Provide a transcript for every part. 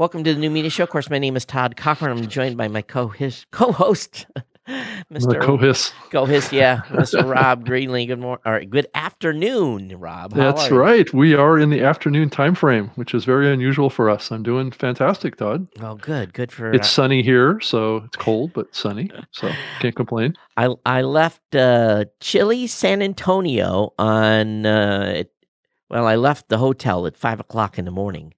Welcome to the New Media Show. Of course, my name is Todd Cochrane. I'm joined by my co co-host, Mr. Co-host. Co-host, yeah, Mr. Rob Greenlee. Good morning, or good afternoon, Rob. How That's right. We are in the afternoon time frame, which is very unusual for us. I'm doing fantastic, Todd. Oh, good, good for. It's uh, sunny here, so it's cold but sunny, so can't complain. I I left uh, chilly San Antonio on. Uh, well, I left the hotel at five o'clock in the morning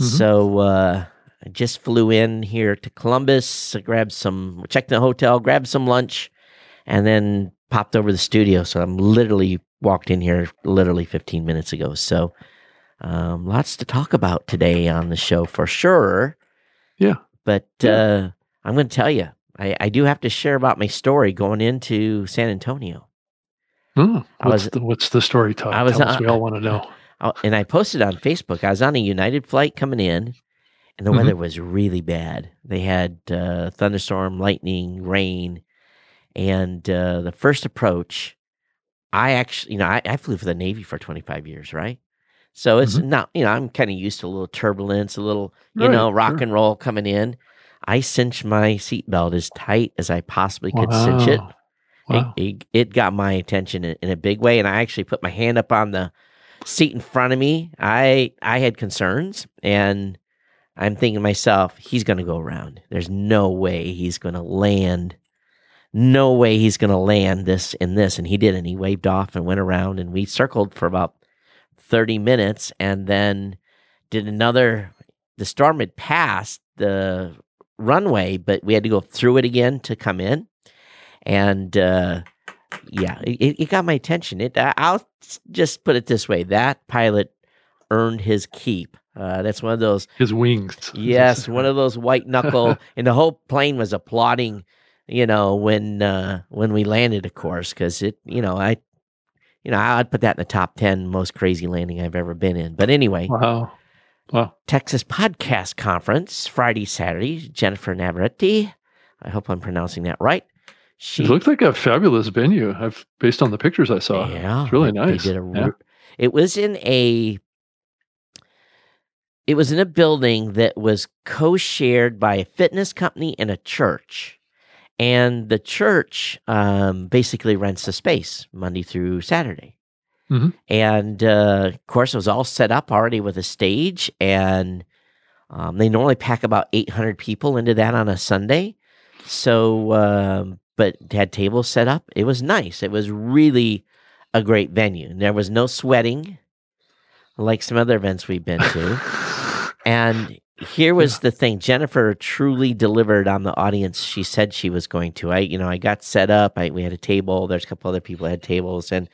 Mm-hmm. So uh, I just flew in here to Columbus, grabbed some, checked in the hotel, grabbed some lunch, and then popped over the studio. So I'm literally walked in here literally 15 minutes ago. So um, lots to talk about today on the show for sure. Yeah. But yeah. Uh, I'm going to tell you, I, I do have to share about my story going into San Antonio. Mm, what's, was, the, what's the story, Todd? I was, Tell us, we all want to know and I posted on Facebook. I was on a United flight coming in, and the mm-hmm. weather was really bad. They had uh, thunderstorm, lightning, rain, and uh, the first approach. I actually, you know, I, I, flew for the Navy for 25 years, right? So it's mm-hmm. not, you know, I'm kind of used to a little turbulence, a little, you right, know, rock sure. and roll coming in. I cinched my seatbelt as tight as I possibly could wow. cinch it. Wow. It, it, it, got my attention in, in, a big way, and I actually put my hand up on the seat in front of me, I I had concerns and I'm thinking to myself, he's going to go around. There's no way he's going to land. No way he's going to land this in this. And he did. And he waved off and went around. And we circled for about 30 minutes and then did another. The storm had passed the runway, but we had to go through it again to come in. And uh, yeah, it, it got my attention. It I'll just put it this way: that pilot earned his keep. Uh, that's one of those his wings. Yes, one of those white knuckle, and the whole plane was applauding. You know when uh, when we landed, of course, because it. You know I, you know I'd put that in the top ten most crazy landing I've ever been in. But anyway, wow, wow. Texas Podcast Conference Friday, Saturday. Jennifer Navarrete. I hope I'm pronouncing that right. She it looked like a fabulous venue. I've based on the pictures I saw. Yeah, it's really nice. Did a, yeah. It was in a. It was in a building that was co-shared by a fitness company and a church, and the church um, basically rents the space Monday through Saturday. Mm-hmm. And uh, of course, it was all set up already with a stage, and um, they normally pack about 800 people into that on a Sunday. So um, but had tables set up. It was nice. It was really a great venue. There was no sweating like some other events we've been to. and here was the thing Jennifer truly delivered on the audience she said she was going to. I, you know, I got set up. I, we had a table. There's a couple other people had tables. And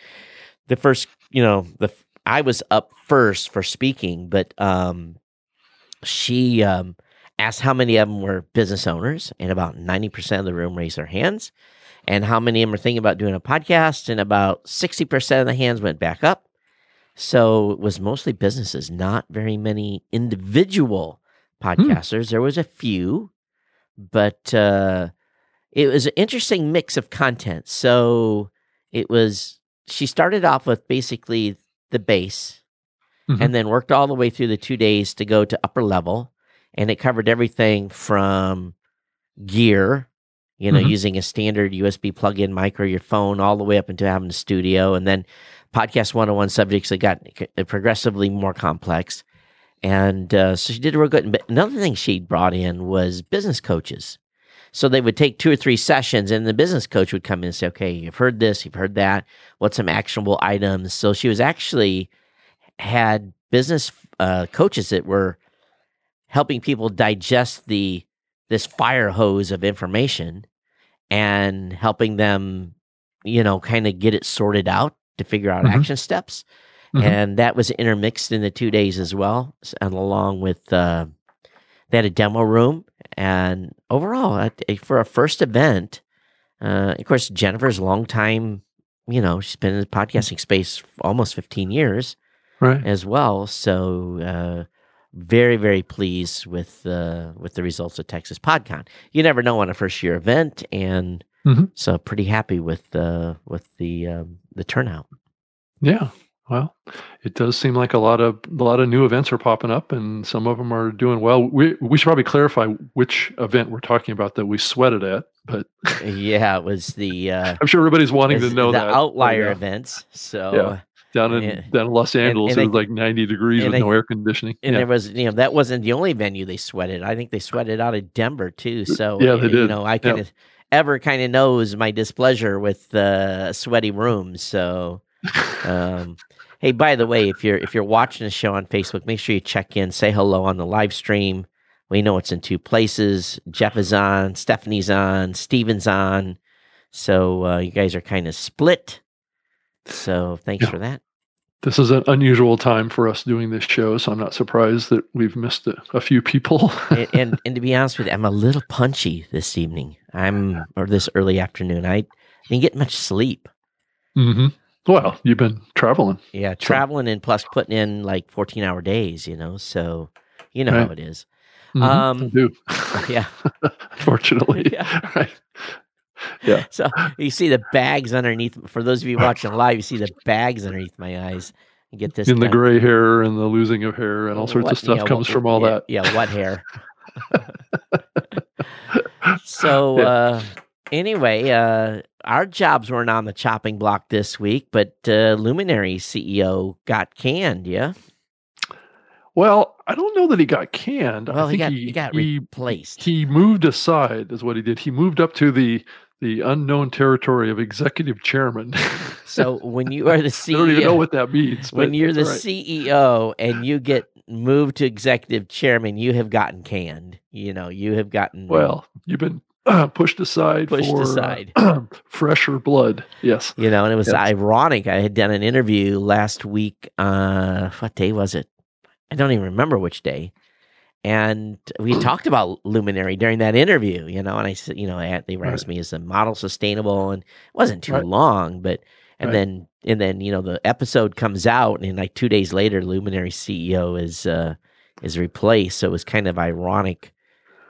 the first, you know, the, I was up first for speaking, but, um, she, um, asked how many of them were business owners, and about 90% of the room raised their hands. And how many of them are thinking about doing a podcast, and about 60% of the hands went back up. So it was mostly businesses, not very many individual hmm. podcasters. Hmm. There was a few, but uh, it was an interesting mix of content. So it was, she started off with basically the base mm-hmm. and then worked all the way through the two days to go to upper level and it covered everything from gear, you know, mm-hmm. using a standard USB plug-in mic or your phone, all the way up into having a studio, and then podcast one-on-one subjects that got progressively more complex. And uh, so she did a real good. But another thing she brought in was business coaches. So they would take two or three sessions, and the business coach would come in and say, "Okay, you've heard this, you've heard that. What's some actionable items?" So she was actually had business uh, coaches that were helping people digest the this fire hose of information and helping them, you know, kind of get it sorted out to figure out mm-hmm. action steps. Mm-hmm. And that was intermixed in the two days as well, and along with uh, they had a demo room. And overall, for a first event, uh, of course, Jennifer's a long time, you know, she's been in the podcasting space almost 15 years right. as well. So, uh, very very pleased with the with the results of Texas PodCon. You never know on a first year event, and mm-hmm. so pretty happy with the with the um, the turnout. Yeah, Well, it does seem like a lot of a lot of new events are popping up, and some of them are doing well. We we should probably clarify which event we're talking about that we sweated at, but yeah, it was the. Uh, I'm sure everybody's wanting to know the that outlier yeah. events. So yeah. Down in and, down in Los Angeles, and, and it was like 90 degrees with I, no air conditioning. And yeah. there was, you know, that wasn't the only venue they sweated. I think they sweated out of Denver too. So yeah, they did. You know, I kind of ever kind of knows my displeasure with uh, sweaty rooms. So. Um, Hey, by the way, if you're if you're watching the show on Facebook, make sure you check in, say hello on the live stream. We know it's in two places. Jeff is on, Stephanie's on, Steven's on. So uh, you guys are kind of split. So thanks yeah. for that. This is an unusual time for us doing this show, so I'm not surprised that we've missed a, a few people. and, and, and to be honest with you, I'm a little punchy this evening. I'm or this early afternoon. I didn't get much sleep. Mm-hmm. Well, you've been traveling. Yeah, traveling so. and plus putting in like 14 hour days, you know, so you know right. how it is. Mm-hmm. Um, do. Yeah. Fortunately. Yeah. Right. Yeah. So you see the bags underneath. For those of you watching live, you see the bags underneath my eyes. You get this. In the gray hair and the losing of hair and all sorts what, of stuff yeah, comes what, from all yeah, that. Yeah, what hair? so uh, anyway, uh, our jobs weren't on the chopping block this week, but uh, Luminary CEO got canned. Yeah. Well, I don't know that he got canned. Well, I think he got, he, he got replaced. He moved aside, is what he did. He moved up to the the unknown territory of executive chairman. so when you are the CEO, I don't even know what that means. When you're the right. CEO and you get moved to executive chairman, you have gotten canned. You know, you have gotten well. You've been uh, pushed aside pushed for aside uh, fresher blood yes you know and it was yes. ironic i had done an interview last week uh what day was it i don't even remember which day and we talked about luminary during that interview you know and i said you know they asked right. me is the model sustainable and it wasn't too right. long but and right. then and then you know the episode comes out and like two days later luminary ceo is uh is replaced so it was kind of ironic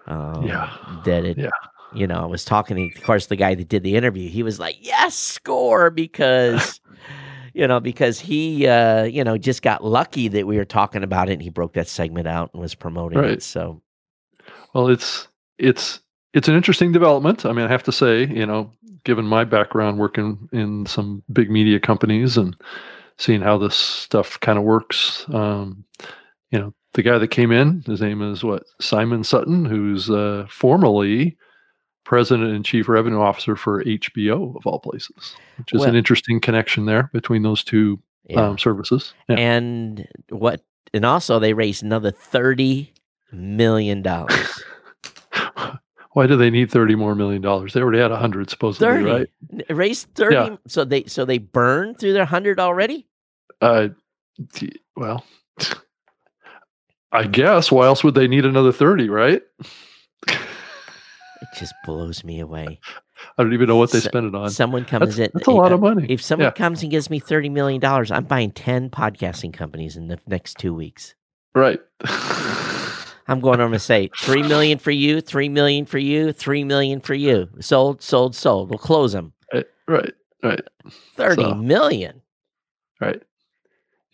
um, yeah that it yeah you know, I was talking to, of course, the guy that did the interview. He was like, yes, score, because, you know, because he, uh, you know, just got lucky that we were talking about it and he broke that segment out and was promoting right. it. So, well, it's, it's, it's an interesting development. I mean, I have to say, you know, given my background working in some big media companies and seeing how this stuff kind of works, um, you know, the guy that came in, his name is what Simon Sutton, who's uh, formerly president and chief revenue officer for HBO of all places, which is well, an interesting connection there between those two yeah. um, services. Yeah. And what? And also, they raised another thirty million dollars. Why do they need thirty more million dollars? They already had a hundred, supposedly, 30. right? Raised thirty. Yeah. So they so they burned through their hundred already. Uh, well, I guess. Why else would they need another thirty? Right? Just blows me away. I don't even know what they so, spend it on. Someone comes that's, in. That's a lot of money. If someone yeah. comes and gives me thirty million dollars, I'm buying ten podcasting companies in the next two weeks. Right. I'm going over to say three million for you, three million for you, three million for you. Sold, sold, sold. We'll close them. Right, eh, right, right. Thirty so, million. Right.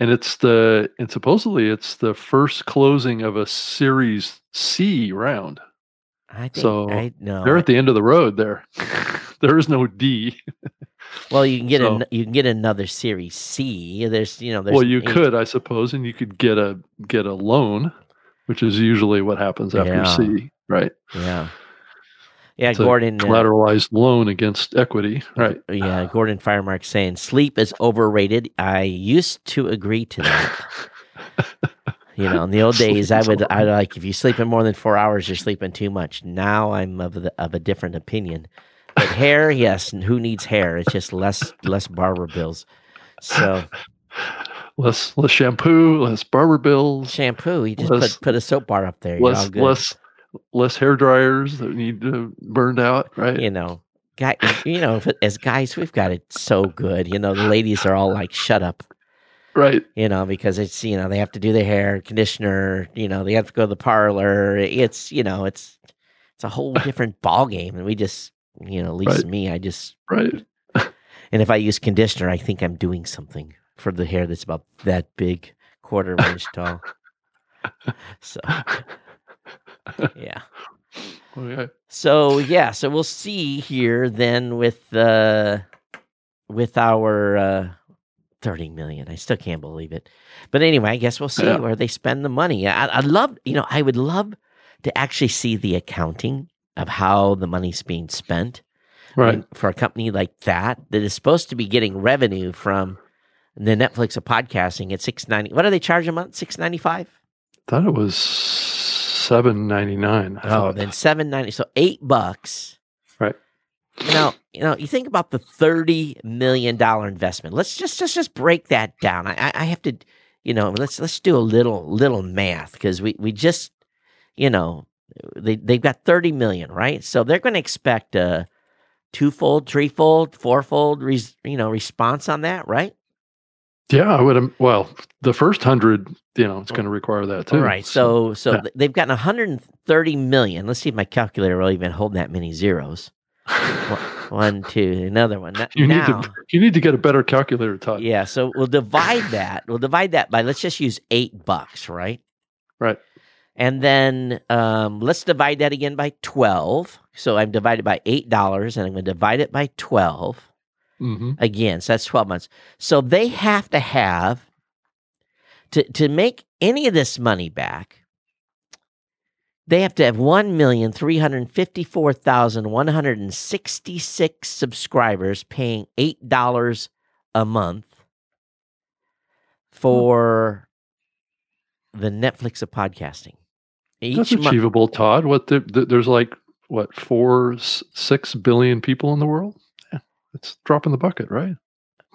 And it's the and supposedly it's the first closing of a Series C round. I think so I know they're at the end of the road there. there is no D. well, you can get so, a you can get another Series C. There's you know there's well you could I suppose, and you could get a get a loan, which is usually what happens after yeah. C, right? Yeah. Yeah, it's Gordon uh, collateralized uh, loan against equity, right? Yeah, Gordon Firemark saying sleep is overrated. I used to agree to that. You know, in the old days, I would, I like if you sleep in more than four hours, you're sleeping too much. Now I'm of the, of a different opinion. But hair, yes, and who needs hair? It's just less less barber bills. So less less shampoo, less barber bills. Shampoo. You just less, put put a soap bar up there. Less less less hair dryers that need to burned out. Right. You know, guy. You know, as guys, we've got it so good. You know, the ladies are all like, "Shut up." Right. You know, because it's, you know, they have to do their hair, conditioner, you know, they have to go to the parlor. It's, you know, it's it's a whole different ball game. And we just, you know, at least right. me, I just Right. and if I use conditioner, I think I'm doing something. for the hair that's about that big, quarter of an inch tall. So yeah. Okay. So yeah, so we'll see here then with uh with our uh 30 million. I still can't believe it. But anyway, I guess we'll see Yeah. where they spend the money. I I love, you know, I would love to actually see the accounting of how the money's being spent. Right. for a company like that that is supposed to be getting revenue from the Netflix of podcasting at 690. What do they charge a month? 695? thought it was seven oh, ninety nine. Oh, then 790. So 8 bucks. You know, you know, you think about the 30 million dollar investment. Let's just just just break that down. I I- have to, you know, let's let's do a little little math because we we just, you know, they they've got 30 million, right? So they're going to expect a twofold, threefold, fourfold, res, you know, response on that, right? Yeah, I would. Well, the first hundred, you know, it's oh, going to require that too. All right. So so yeah. they've gotten 130 million. Let's see if my calculator will even hold that many zeros. One, two, another one. You need to you need to get a better calculator, Todd. yeah. So we'll divide that. We'll divide that by let's just use eight bucks, right? Right. And then um, let's divide that again by 12. So I'm divided by eight dollars, and I'm going to divide it by 12 hmm again. So that's 12 months. So they have to have to to make any of this money back. They have to have 1,354,166 subscribers paying $8 a month for the Netflix of podcasting. That's Each month, achievable, Todd. What the, the, there's like what four six billion people in the world. Yeah, it's dropping the bucket, right?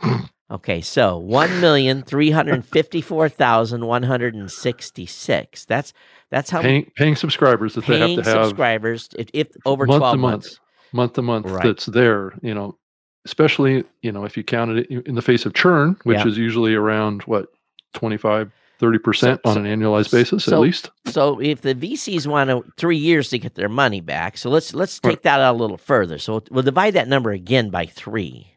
Okay, so one million three hundred fifty-four thousand one hundred and sixty-six. That's that's how Paying paying subscribers that they have to have subscribers if, if over month twelve to month, months. month to month. Right. That's there. You know, especially you know if you counted it in the face of churn, which Yeah. is usually around what 25 30 percent So- on an annualized basis so- at least. So if the VCs want to, three years to get their money back, so let's let's take that out a little further. So we'll, we'll divide that number again by three.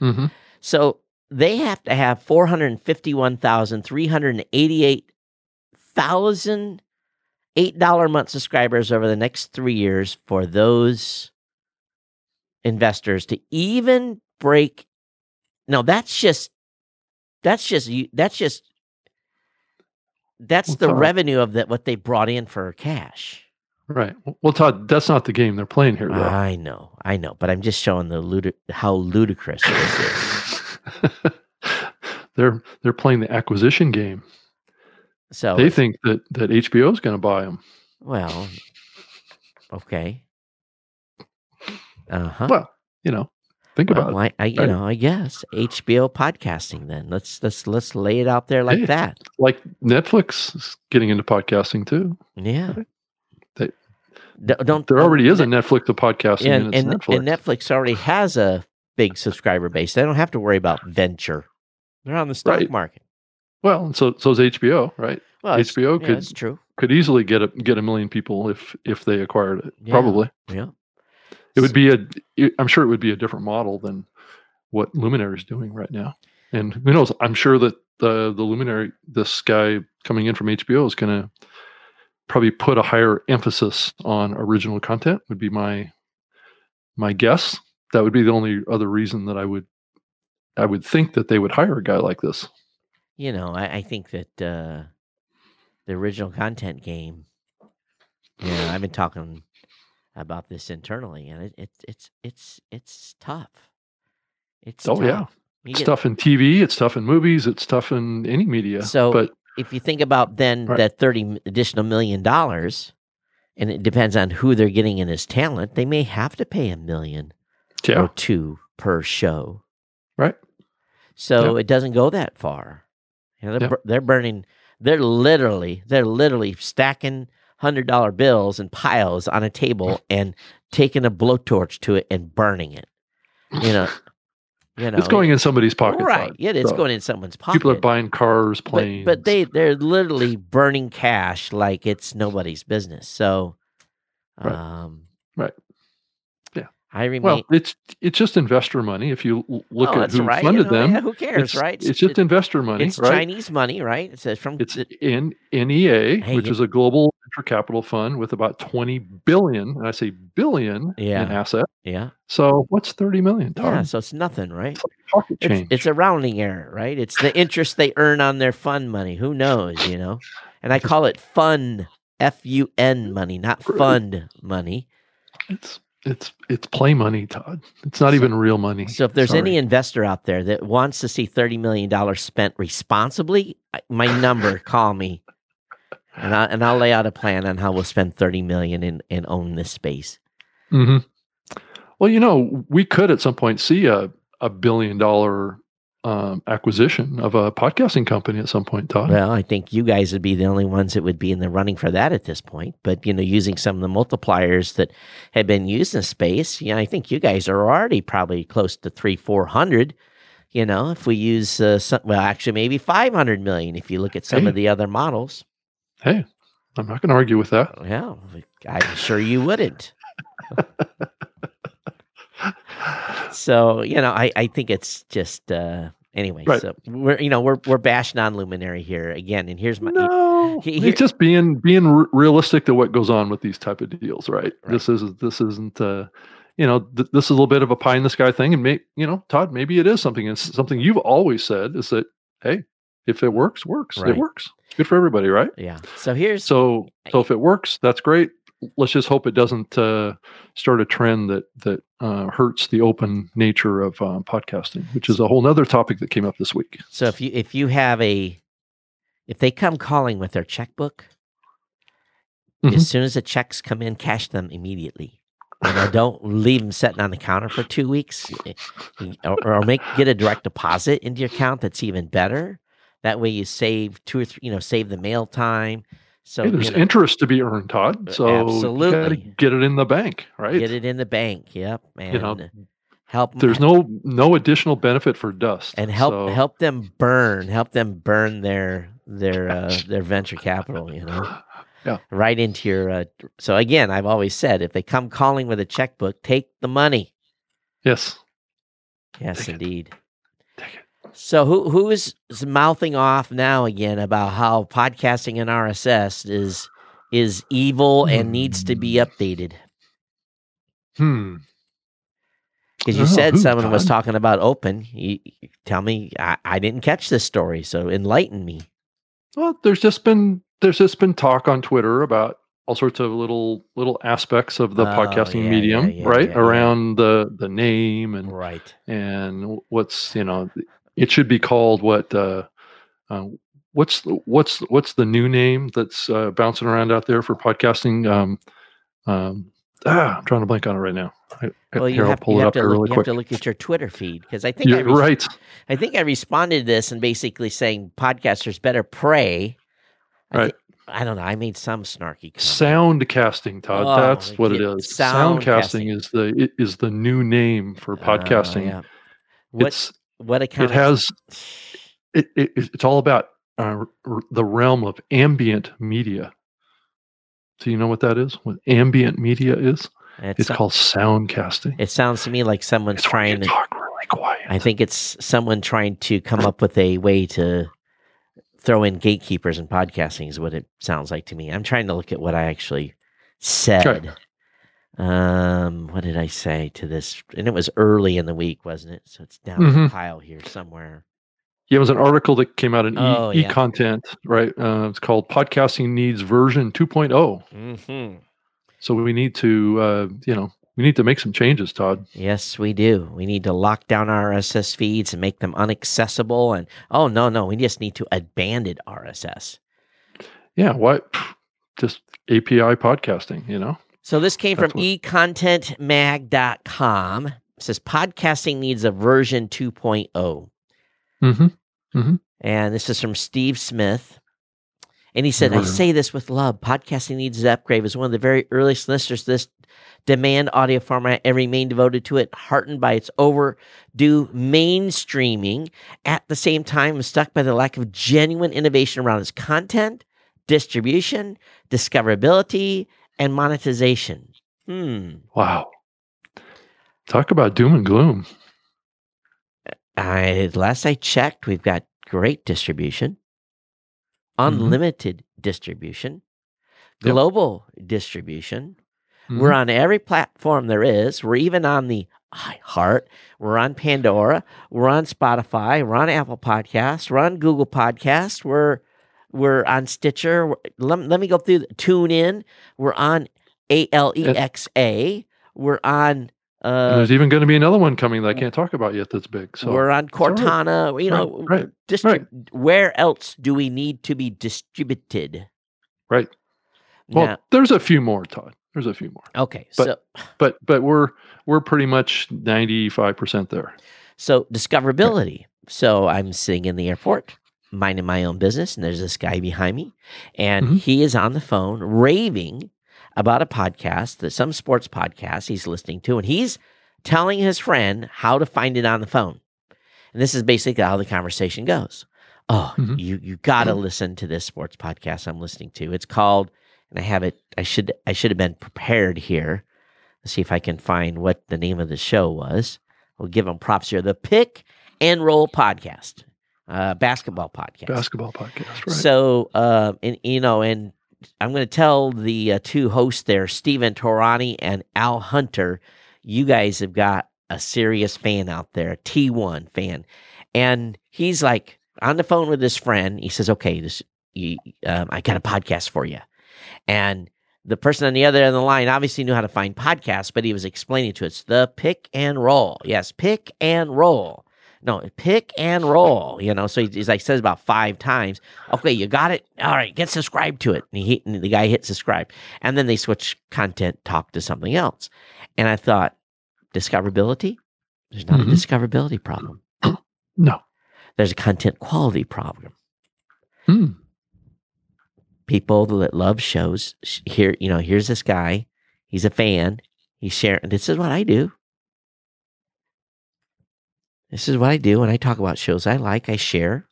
hmm So they have to have four hundred fifty-one thousand three hundred eighty-eight thousand eight dollar a month subscribers over the next three years for those investors to even break. No, that's just that's just you- that's just that's Well, the Todd- revenue of that what they brought in for cash. Right. Well, Todd, that's not the game they're playing here, though. I know, I know, but I'm just showing the ludi- how ludicrous this is. they're they're playing the acquisition game. So They think that that HBO is going to buy them. Well, okay. Uh huh. Well, you know, think about Well, I, I, you right? know, I guess HBO podcasting. Then let's let's let's lay it out there like Hey. that. Like Netflix is getting into podcasting too. Yeah. They- D- don't There already is a Netflix of podcasting, and, and, it's and, Netflix. and Netflix already has a big subscriber base. They don't have to worry about venture. They're on the stock Right. market. well, and so so is HBO, right? Well, HBO yeah, could- true. Could easily get a get a million people if if they acquired it. Yeah. Probably, Yeah. it would be a. I'm sure it would be a different model than what Luminary is doing right now. And who knows? I'm sure that the the Luminary, this guy coming in from HBO, is going to probably put a higher emphasis on original content. Would be my my guess. That would be the only other reason that I would I would think that they would hire a guy like this. You know, I, I think that uh, the original content game. You know, I've been talking about this internally, and it, it it's it's it's tough. It's Oh, tough. yeah. You It's get- tough in TV. It's tough in movies. It's tough in any media. So but if you think about then Right. that thirty additional million dollars, and it depends on who they're getting in as talent, they may have to pay a million yeah, or two per show. Right. So it doesn't go that far. You know, they're, Yeah. they're burning. They're literally they're literally stacking hundred dollar bills in piles on a table and taking a blowtorch to it and burning it. You know, you know it's going in somebody's pocket. right. Yeah, it's So going in someone's pocket. People are buying cars, but, planes. but they they're literally burning cash like it's nobody's business. So, Right. um, Right. I remain. Well, it's it's just investor money. If you look Oh, at who right, you funded know, them, yeah, who cares, it's, right? It's just it- investor money, it's right? Chinese money, right? It says uh, from It's in NEA, Hey, which you- is a global venture capital fund with about 20 billion, and I say billion Yeah. in asset. yeah, So what's 30 million, Todd? yeah. So it's nothing, right? It's like pocket change. it's a rounding error, right? It's the interest they earn on their fund money. Who knows, you know? And I call it fun, F U N money, not fund money. it's it's it's play money, Todd. It's not even real money. So if there's Sorry. any investor out there that wants to see $30 million spent responsibly, my number, call me. And, I, and I'll lay out a plan on how we'll spend 30 million and, and own this space. hmm Well, you know, we could at some point see a a billion dollar um, acquisition of a podcasting company at some point, Todd. Well, I think you guys would be the only ones that would be in the running for that at this point. But you know, using some of the multipliers that have been used in space, you know, I think you guys are already probably close to three, four hundred. You know, if we use uh, some, well, actually, maybe five hundred million if you look at some Hey. of the other models. Hey, I'm not going to argue with that. Yeah, I'm sure you wouldn't. So you know, I, I think it's just uh, anyway. Right. So we're you know we're we're bashing on luminary here again, and here's my No, he- here- it's just being being r- realistic to what goes on with these type of deals, right? Right. This is this isn't uh, you know th- this is a little bit of a pie in the sky thing, and may you know Todd, maybe it is something. It's something you've always said is that hey, if it works, works. Right. It works. Good for everybody, right? yeah. So here's So so if it works, that's great. Let's just hope it doesn't uh, start a trend that that uh, hurts the open nature of um, podcasting, which is a whole nother topic that came up this week. So if you if you have a if they come calling with their checkbook, Mhm. as soon as the checks come in, cash them immediately. You know, don't leave them sitting on the counter for two weeks, eh, or, or make get a direct deposit into your account. That's even better. That way, you save two or three. You know, save the mail time. So Hey, there's you know, interest to be earned, Todd. Uh, So absolutely. get it in the bank, right? get it in the bank. Yep, and You know, help There's no no additional benefit for dust, and help So, help them burn help them burn their their uh, their venture capital you know Yeah. right into your uh, so again i've always said if they come calling with a checkbook take the money Yes, yes indeed it. So who who is mouthing off now again about how podcasting and rss is is evil and needs to be updated? Hmm. because you Oh, said who, someone was talking about open. You, you tell me I, I didn't catch this story so enlighten me. Well, there's just been there's just been talk on Twitter about all sorts of little little aspects of the Oh, podcasting yeah, medium, yeah, yeah, right? Around the the name and right. and what's you know it should be called what uh, uh what's the, what's what's the new name that's uh, bouncing around out there for podcasting um um ah, i'm trying to blank on it right now I, Well, you here, I'll have, pull you it have up to look, really you quick have to look at your Twitter feed because I think I, res- right I think I responded to this and basically saying podcasters better pray. I, Right. thi- I don't know. I made some snarky comment. sound casting todd Oh, that's what it is. sound sound casting. casting is the is the new name for Oh, podcasting yeah. What it's what account? it has it, it it's all about uh, r- the realm of ambient media do you know what that is what ambient media is It's, It's called sound casting. It sounds to me like someone's It's trying to. talk really quiet. I think it's someone trying to come up with a way to throw in gatekeepers and podcasting is what it sounds like to me. I'm trying to look at what I actually said. Um, what did I say to this? And it was early in the week, wasn't it? So it's down the Mhm. pile here somewhere. Yeah, it was an article that came out in Oh, e, yeah. content right? Uh, it's called "Podcasting Needs Version 2.0." Mm-hmm. So we need to, uh, you know, we need to make some changes, Todd. Yes, we do. We need to lock down our RSS feeds and make them inaccessible. And oh no, no, we just need to abandon RSS. Yeah, why? Just API podcasting, you know? So this came That's from what- econtentmag.com. It says podcasting needs a version 2.0. Mm-hmm. And this is from Steve Smith. And he said, I say this with love. Podcasting needs an upgrade. As one of the very earliest listeners to this demand audio format and remain devoted to it, heartened by its overdue mainstreaming. At the same time, I'm stuck by the lack of genuine innovation around its content, distribution, discoverability, and monetization. Hmm. Wow. Talk about doom and gloom. I last I checked, we've got great distribution, Mm-hmm. unlimited distribution, Yep. global distribution. Mhm. We're on every platform there is. We're even on the iHeart. We're on Pandora. We're on Spotify. We're on Apple Podcasts. We're on Google Podcasts. We're we're on Stitcher. Let, let me go through. The, tune in. We're on A L E X A. We're on. Uh, there's even going to be another one coming that I can't talk about yet. That's big. So we're on all right. Cortana. You know, Right, right, distrib- Where else do we need to be distributed? right. Well, Now- there's a few more, Todd. There's a few more, okay, but- so but but we're we're pretty much 95 percent there. So discoverability. So I'm sitting in the airport, minding my own business, and there's this guy behind me, and Mhm. he is on the phone raving about a podcast, that some sports podcast he's listening to, and he's telling his friend how to find it on the phone. And this is basically how the conversation goes. Oh, Mhm. you you got to listen to this sports podcast I'm listening to. It's called, and I have it. I should I should have been prepared here. Let's see if I can find what the name of the show was. We'll give them props here. The Pick and Roll Podcast, uh, basketball podcast. Basketball podcast, right? So, uh, and you know, and I'm going to tell the uh, two hosts there, Stephen Torani and Al Hunter, you guys have got a serious fan out there, a T1 fan, and he's like on the phone with his friend. He says, "Okay, this, you, um, I got a podcast for you," and the person on the other end of the line obviously knew how to find podcasts, but he was explaining to us the pick and roll. Yes, pick and roll. No, pick and roll. You know, so he- he's like says about five times. Okay, you got it. All right, get subscribed to it. And, he, and the guy hit subscribe, and then they switch content talk to something else. And I thought, discoverability. There's not Mhm. a discoverability problem. no. There's a content quality problem. Hmm. people that love shows here you know here's this guy he's a fan he's sharing this is what i do this is what i do when i talk about shows i like i share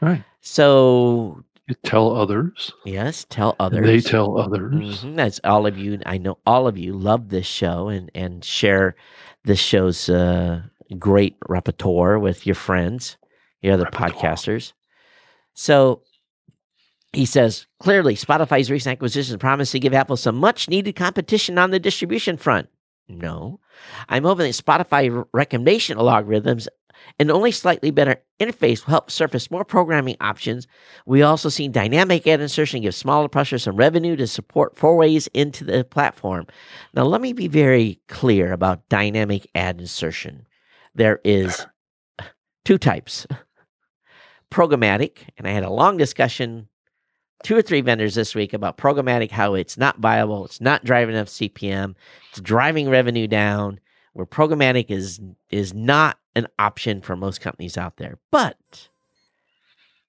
Right. so You tell others. yes tell and others They tell others. Mhm, that's all of you i know all of you love this show and and share this show's uh great repertoire with your friends your other Repertoire. podcasters so he says clearly spotify's recent acquisition promised to give apple some much needed competition on the distribution front no i'm hoping that spotify recommendation algorithms and only slightly better interface will help surface more programming options we also seen dynamic ad insertion give smaller publishers some revenue to support forays into the platform. Now, let me be very clear about dynamic ad insertion. There is two types programmatic, and I had a long discussion, two or three vendors this week about programmatic, how it's not viable, it's not driving enough CPM, it's driving revenue down, where programmatic is is not an option for most companies out there. But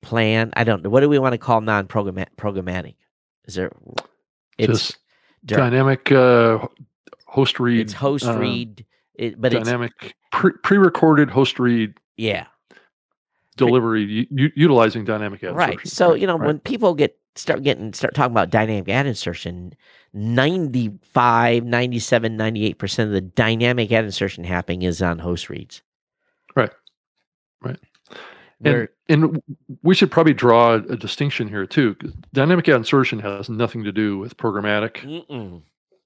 plan. I don't know. What do we want to call non programmatic? Is there? It's Just dynamic uh, host read. it's host uh, read, it, but dynamic pre- pre-recorded host read yeah, delivery u- utilizing dynamic ad right. So you know right. when people get start getting start talking about dynamic ad insertion 95 97 98% of the dynamic ad insertion happening is on host reads Right. Right. Where, and we should probably draw a distinction here too Dynamic ad insertion has nothing to do with programmatic, mm-mm.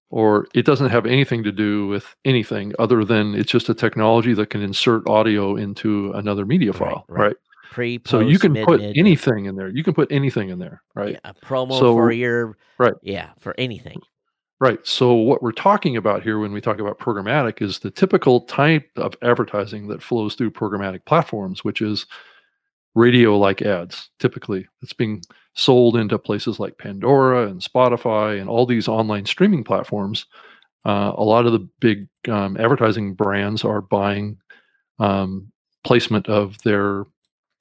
or it doesn't have anything to do with anything other than it's just a technology that can insert audio into another media Right, file, right. right? Pre So you can mid, put mid, anything in there. You can put anything in there, right? yeah, a promo So- for your right. yeah for anything Right. So what we're talking about here when we talk about programmatic is the typical type of advertising that flows through programmatic platforms, which is radio like ads. Typically, it's being sold into places like Pandora and Spotify and all these online streaming platforms. Uh, a lot of the big um, advertising brands are buying um, placement of their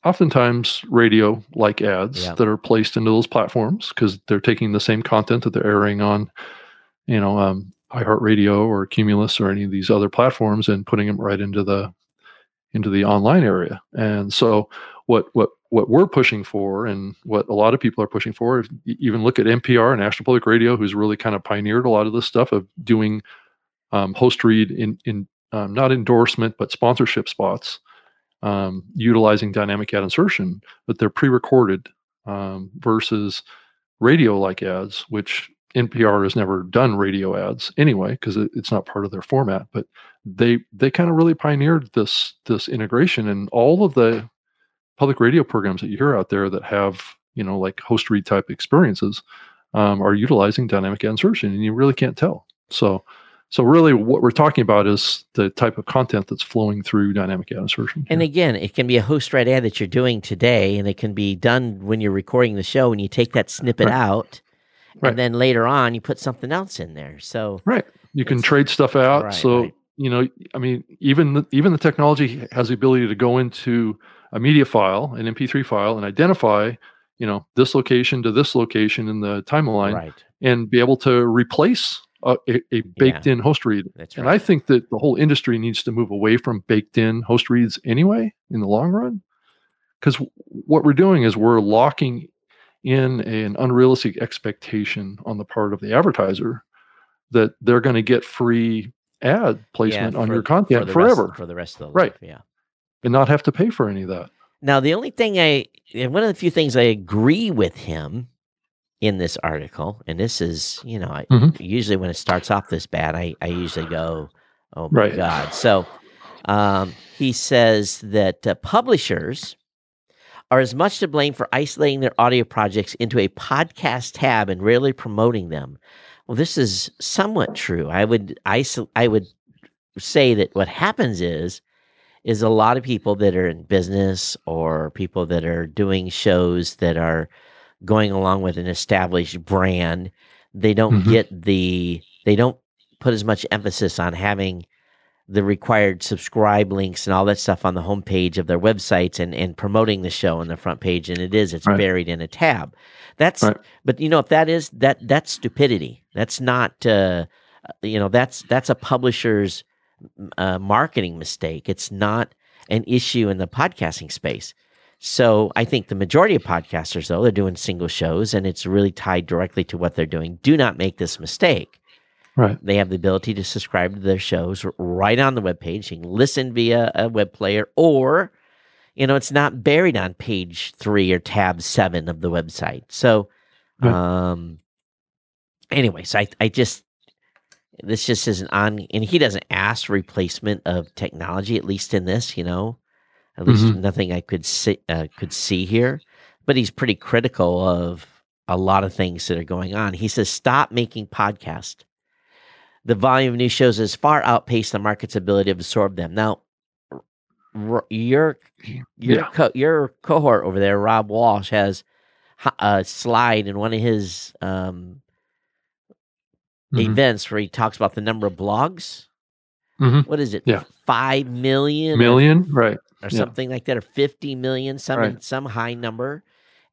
oftentimes radio like ads Yeah. that are placed into those platforms because they're taking the same content that they're airing on you know, um, iHeartRadio or Cumulus or any of these other platforms and putting them right into the into the online area. And so, what what what we're pushing for, and what a lot of people are pushing for, even look at NPR, National Public Radio, who's really kind of pioneered a lot of this stuff of doing um, host read in in um, not endorsement but sponsorship spots um, utilizing dynamic ad insertion, but they're pre-recorded um, versus radio-like ads, which NPR has never done radio ads anyway because it, it's not part of their format. But they they kind of really pioneered this this integration, and all of the public radio programs that you hear out there that have you know like host read type experiences um, are utilizing dynamic ad insertion, and you really can't tell. So so really, what we're talking about is the type of content that's flowing through dynamic ad insertion. And again, it can be a host read ad that you're doing today, and it can be done when you're recording the show, and you take that snippet Right. out, Right. and then later on you put something else in there. So Right. You can trade stuff out. right, so right. you know, I mean, even the, even the technology has the ability to go into a media file, an MP3 file, and identify, you know, this location to this location in the timeline, right, and be able to replace a, a, a baked-in host read. that's And right. I think that the whole industry needs to move away from baked-in host reads anyway in the long run, because what we're doing is we're locking in an unrealistic expectation on the part of the advertiser that they're going to get free ad placement Yeah, on your content the forever rest, for the rest of the Right. life. Yeah. and not have to pay for any of that. Now, the only thing I, and one of the few things I agree with him in this article, and this is, you know, I, Mhm. usually when it starts off this bad, I, I usually go, oh my Right. God. So um, he says that uh, publishers are as much to blame for isolating their audio projects into a podcast tab and rarely promoting them. Well, this is somewhat true. I would isol- I would say that what happens is is a lot of people that are in business or people that are doing shows that are going along with an established brand they don't Mhm. get the they don't put as much emphasis on having the required subscribe links and all that stuff on the homepage of their websites and, and promoting the show on the front page and it is it's Right. buried in a tab that's Right. but you know if that is that that's stupidity that's not uh you know that's that's a publisher's uh, marketing mistake. It's not an issue in the podcasting space. So I think the majority of podcasters, though, they're doing single shows and it's really tied directly to what they're doing. Do not make this mistake. Right. They have the ability to subscribe to their shows right on the webpage. You can listen via a web player or, you know, it's not buried on page three or tab seven of the website. So, Right. um, anyways, I, I just, this just isn't on, and he doesn't ask replacement of technology, at least in this, you know, at least Mhm. nothing I could see, uh, could see here, but he's pretty critical of a lot of things that are going on. He says, stop making podcasts. The volume of new shows has far outpaced the market's ability to absorb them. Now, r- your your Yeah. co- your cohort over there, Rob Walch, has a slide in one of his um, Mhm. events where he talks about the number of blogs. Mhm. What is it? Yeah. five million, Million, right? Or, yeah. something like that, or fifty million, some Right. some high number,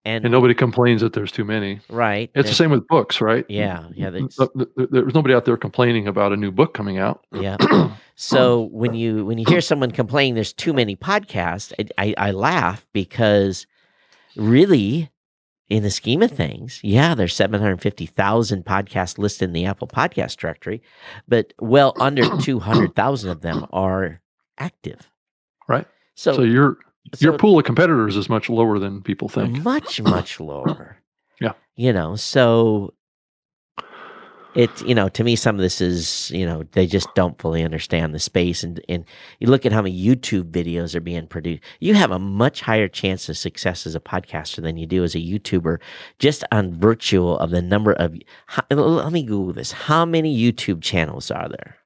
and, And nobody complains that there's too many. right. It's the same with books, right? Yeah, yeah, N- that's- n- th- There's nobody out there complaining about a new book coming out. Yeah. So when you when you hear someone complain there's too many podcasts, I, I, I laugh because really, in the scheme of things, yeah, there's seven hundred fifty thousand podcasts listed in the Apple Podcast directory, but well under two hundred thousand of them are active. Right. So, So, your so your pool of competitors is much lower than people think. much much lower. Yeah. You know, so it you know to me some of this is you know they just don't fully understand the space and and you look at how many YouTube videos are being produced. You have a much higher chance of success as a podcaster than you do as a YouTuber, just on virtue of the number of. how- Let me Google this. How many YouTube channels are there?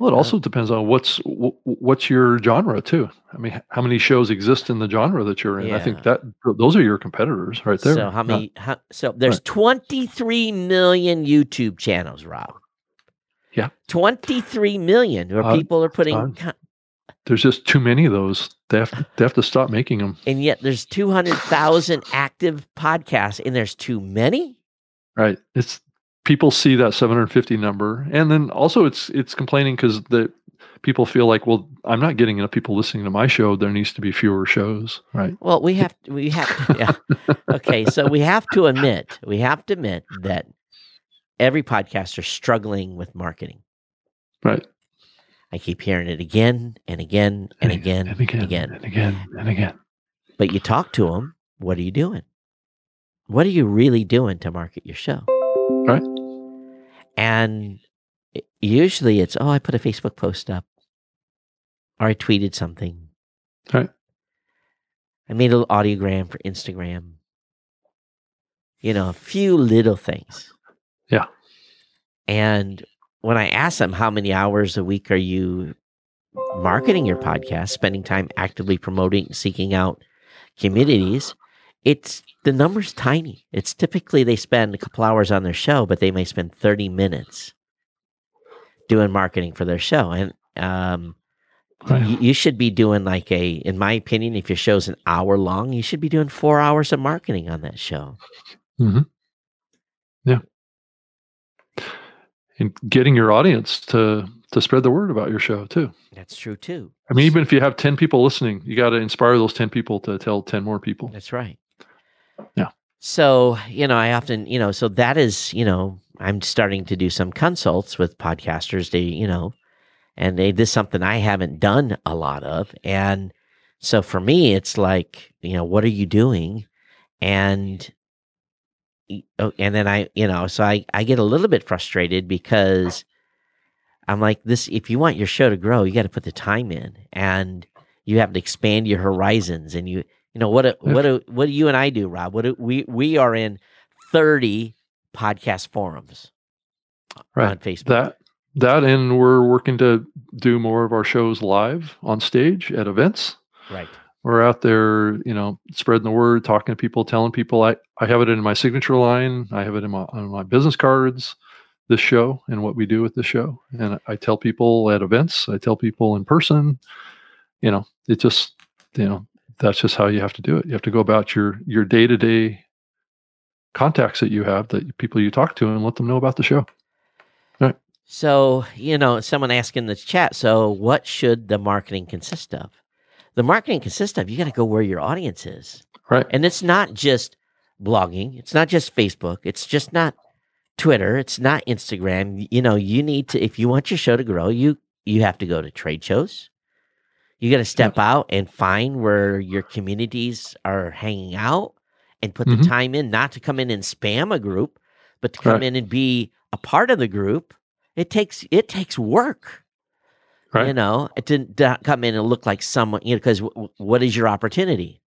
Well, it also depends on what's what's your genre too. I mean, how many shows exist in the genre that you're in? I think that those are your competitors right there. So how many? How, so there's 23 million YouTube channels, Rob. Yeah. 23 million where Uh, people are putting, con- there's just too many of those. They have they have to stop making them. and yet there's 200,000 active podcasts, and there's too many. Right. It's people see that 750 number, and then also it's it's complaining because the people feel like, well, I'm not getting enough people listening to my show. There needs to be fewer shows. Right. Well, we have to, we have to, yeah. okay, so we have to admit we have to admit that every podcaster is struggling with marketing. Right. I keep hearing it again and again and, and again and again and again and again and again. But you talk to them. What are you doing? What are you really doing to market your show? Right. And usually it's, oh, I put a Facebook post up or I tweeted something. Right. I made a little audiogram for Instagram. You know, a few little things. Yeah. And when I ask them how many hours a week are you marketing your podcast, spending time actively promoting, seeking out communities, it's the number's tiny. It's typically they spend a couple hours on their show, but they may spend 30 minutes doing marketing for their show. And um, right. you, you should be doing like a, in my opinion, if your show's an hour long, you should be doing four hours of marketing on that show. Mm-hmm. Yeah. And getting your audience to to spread the word about your show too. That's true too. I mean, even if you have 10 people listening, you got to inspire those 10 people to tell 10 more people. That's right. Yeah. So, you know, I often, you know, so that is, you know, I'm starting to do some consults with podcasters to, you know, and they, this is something I haven't done a lot of. And so for me, it's like, you know, what are you doing? And, oh, and then I, you know, so I, I get a little bit frustrated because I'm like, this, if you want your show to grow, you got to put the time in and you have to expand your horizons and you, you know what? What? Do, what do you and I do, Rob? What do, we we are in thirty podcast forums right. on Facebook. That that and we're working to do more of our shows live on stage at events. Right. We're out there, you know, spreading the word, talking to people, telling people. I I have it in my signature line. I have it in my on my business cards. This show and what we do with the show, and I tell people at events. I tell people in person. You know, it just you know that's just how you have to do it. You have to go about your your day to day contacts that you have, that people you talk to, and let them know about the show. Right. So you know, someone asked in the chat. So, what should the marketing consist of? The marketing consists of you got to go where your audience is. Right. And it's not just blogging. It's not just Facebook. It's just not Twitter. It's not Instagram. You know, you need to if you want your show to grow, you you have to go to trade shows. You got to step out and find where your communities are hanging out and put mm-hmm. the time in, not to come in and spam a group, but to come right. in and be a part of the group. It takes it takes work. Right. You know, it didn't come in and look like someone, you know, because w- what is your opportunity?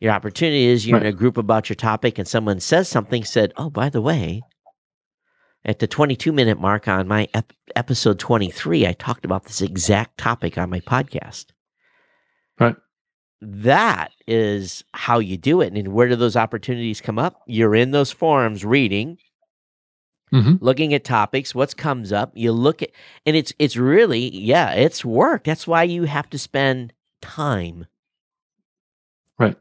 Your opportunity is you're right. in a group about your topic and someone says something, said, Oh, by the way, at the 22 minute mark on my ep- episode 23, I talked about this exact topic on my podcast. That is how you do it. And where do those opportunities come up? You're in those forums reading, mm-hmm. looking at topics, what comes up. You look at, and it's it's really yeah, it's work. That's why you have to spend time. Right.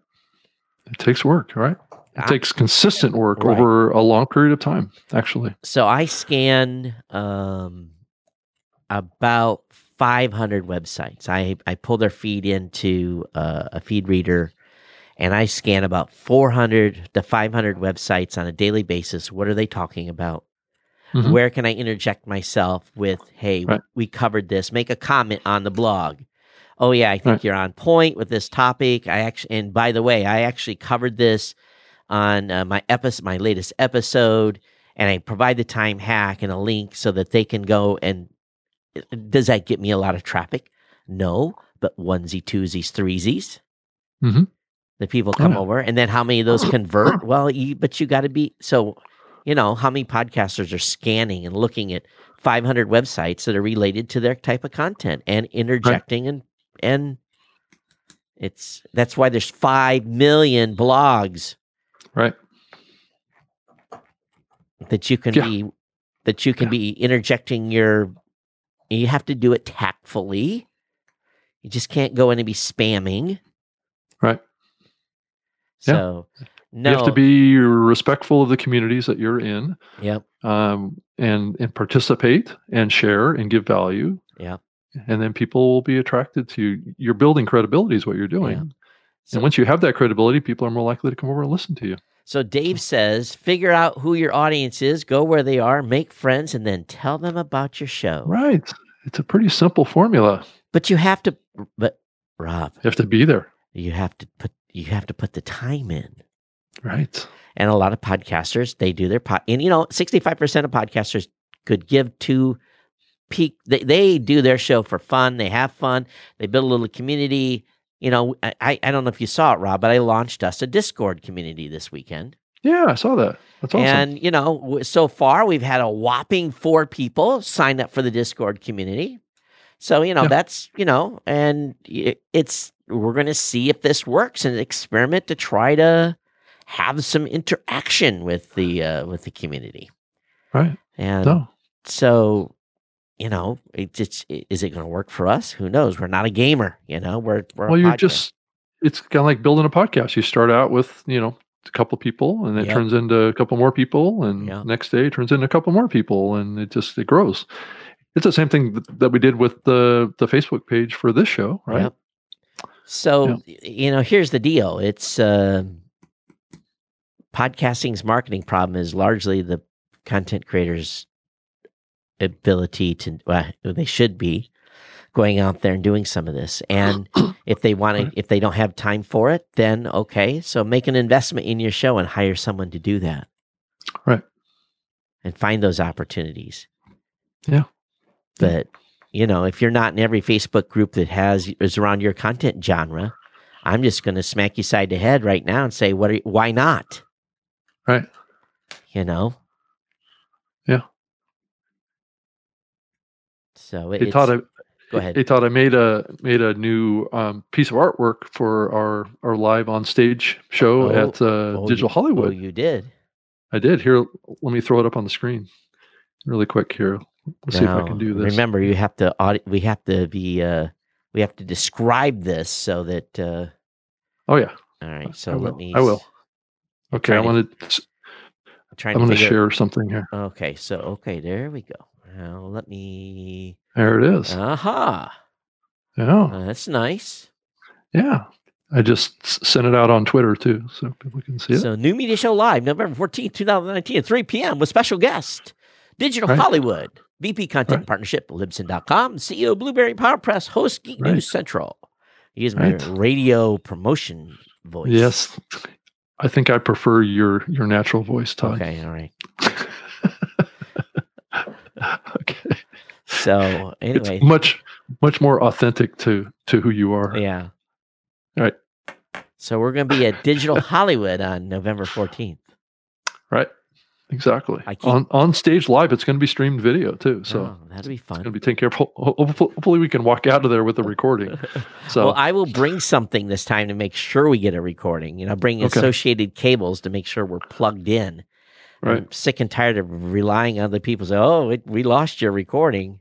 It takes work, right? It I, takes consistent work right. over a long period of time, actually. So I scan um, about 500 websites. I, I pull their feed into uh, a feed reader and I scan about 400 to 500 websites on a daily basis. What are they talking about? Mm-hmm. Where can I interject myself with, hey, right. we covered this, make a comment on the blog. Oh, yeah, I think right. you're on point with this topic. I actually, and by the way, I actually covered this on uh, my episode, my latest episode, and I provide the time hack and a link so that they can go and does that get me a lot of traffic? No, but onesie, twosies, threesies. Mm-hmm. The people come yeah. over, and then how many of those convert? Well, you, but you got to be so. You know how many podcasters are scanning and looking at 500 websites that are related to their type of content and interjecting right. and and it's that's why there's five million blogs, right? That you can yeah. be that you can yeah. be interjecting your you have to do it tactfully. You just can't go in and be spamming. Right. So, yeah. no. You have to be respectful of the communities that you're in. Yep. Um, and and participate and share and give value. Yeah. And then people will be attracted to you. You're building credibility is what you're doing. Yeah. So, and once you have that credibility, people are more likely to come over and listen to you. So Dave says, figure out who your audience is, go where they are, make friends, and then tell them about your show. Right. it's a pretty simple formula. But you have to. But Rob, You have to be there, you have to put you have to put the time in. right? And a lot of podcasters, they do their pod, and you know, sixty five percent of podcasters could give to peak. They they do their show for fun. They have fun. They build a little community. You know, I I don't know if you saw it, Rob, but I launched us a Discord community this weekend. Yeah, I saw that. That's awesome. And, you know, so far we've had a whopping four people sign up for the Discord community. So, you know, Yeah. that's, you know, and it's, we're going to see if this works and experiment to try to have some interaction with the, uh, with the community. right? And No, so, you know, it just, is it going to work for us? Who knows? We're not a gamer, you know, we're, we're, well, you're podcast. just. It's kind of like building a podcast. You start out with you know a couple people, and it Yep. turns into a couple more people, and Yeah. next day it turns into a couple more people, and it just it grows. It's the same thing that, that we did with the the Facebook page for this show, right? Yep. So you know, here's the deal. It's uh, podcasting's marketing problem is largely the content creators' ability to. Well, they should be going out there and doing some of this. And if they want to, if they don't have time for it, then okay. So make an investment in your show and hire someone to do that. Right. And find those opportunities. Yeah. But you know, if you're not in every Facebook group that has is around your content genre, I'm just going to smack you side to head right now and say, "What? Are, why not?" Right. You know. Yeah. So it, They it's, thought I go ahead. they thought I made a made a new um, piece of artwork for our our live on stage show Oh, at uh, oh, Digital you- Hollywood. Oh, you did. I did. Here, let me throw it up on the screen, really quick. Here, let's see if I can do this. Remember, you have to audi- we have to be uh we have to describe this so that uh Oh yeah. all right, so I let will. me I will. Okay, I want to. I'm trying I'm going to share something here. Okay, so okay, there we go. Now let me There it is. Aha. Yeah, Uh, that's nice. yeah. I just sent it out on Twitter too, so people can see it. So new media show live November 14th, 2019 at 3 p.m. with special guest Digital Right. Hollywood, VP Content Right. Partnership, Libsyn.com, CEO Blubrry PowerPress, host Geek Right. News Central. Use my Right. radio promotion voice. Yes, I think I prefer your your natural voice, Todd. Okay, all right. So It's anyway, much much more authentic to to who you are. yeah. Right. So we're going to be at Digital Hollywood on November 14th. Right. Exactly. Keep- on on stage live, it's going to be streamed video too. So oh, that'll be it's fun. going to be taken care of. Ho- ho- Hopefully, hopefully we can walk out of there with a recording. So well, I will bring something this time to make sure we get a recording. You know, bring Okay. associated cables to make sure we're plugged in. Right. I'm sick and tired of relying on other people. Say, "Oh, it, we lost your recording,"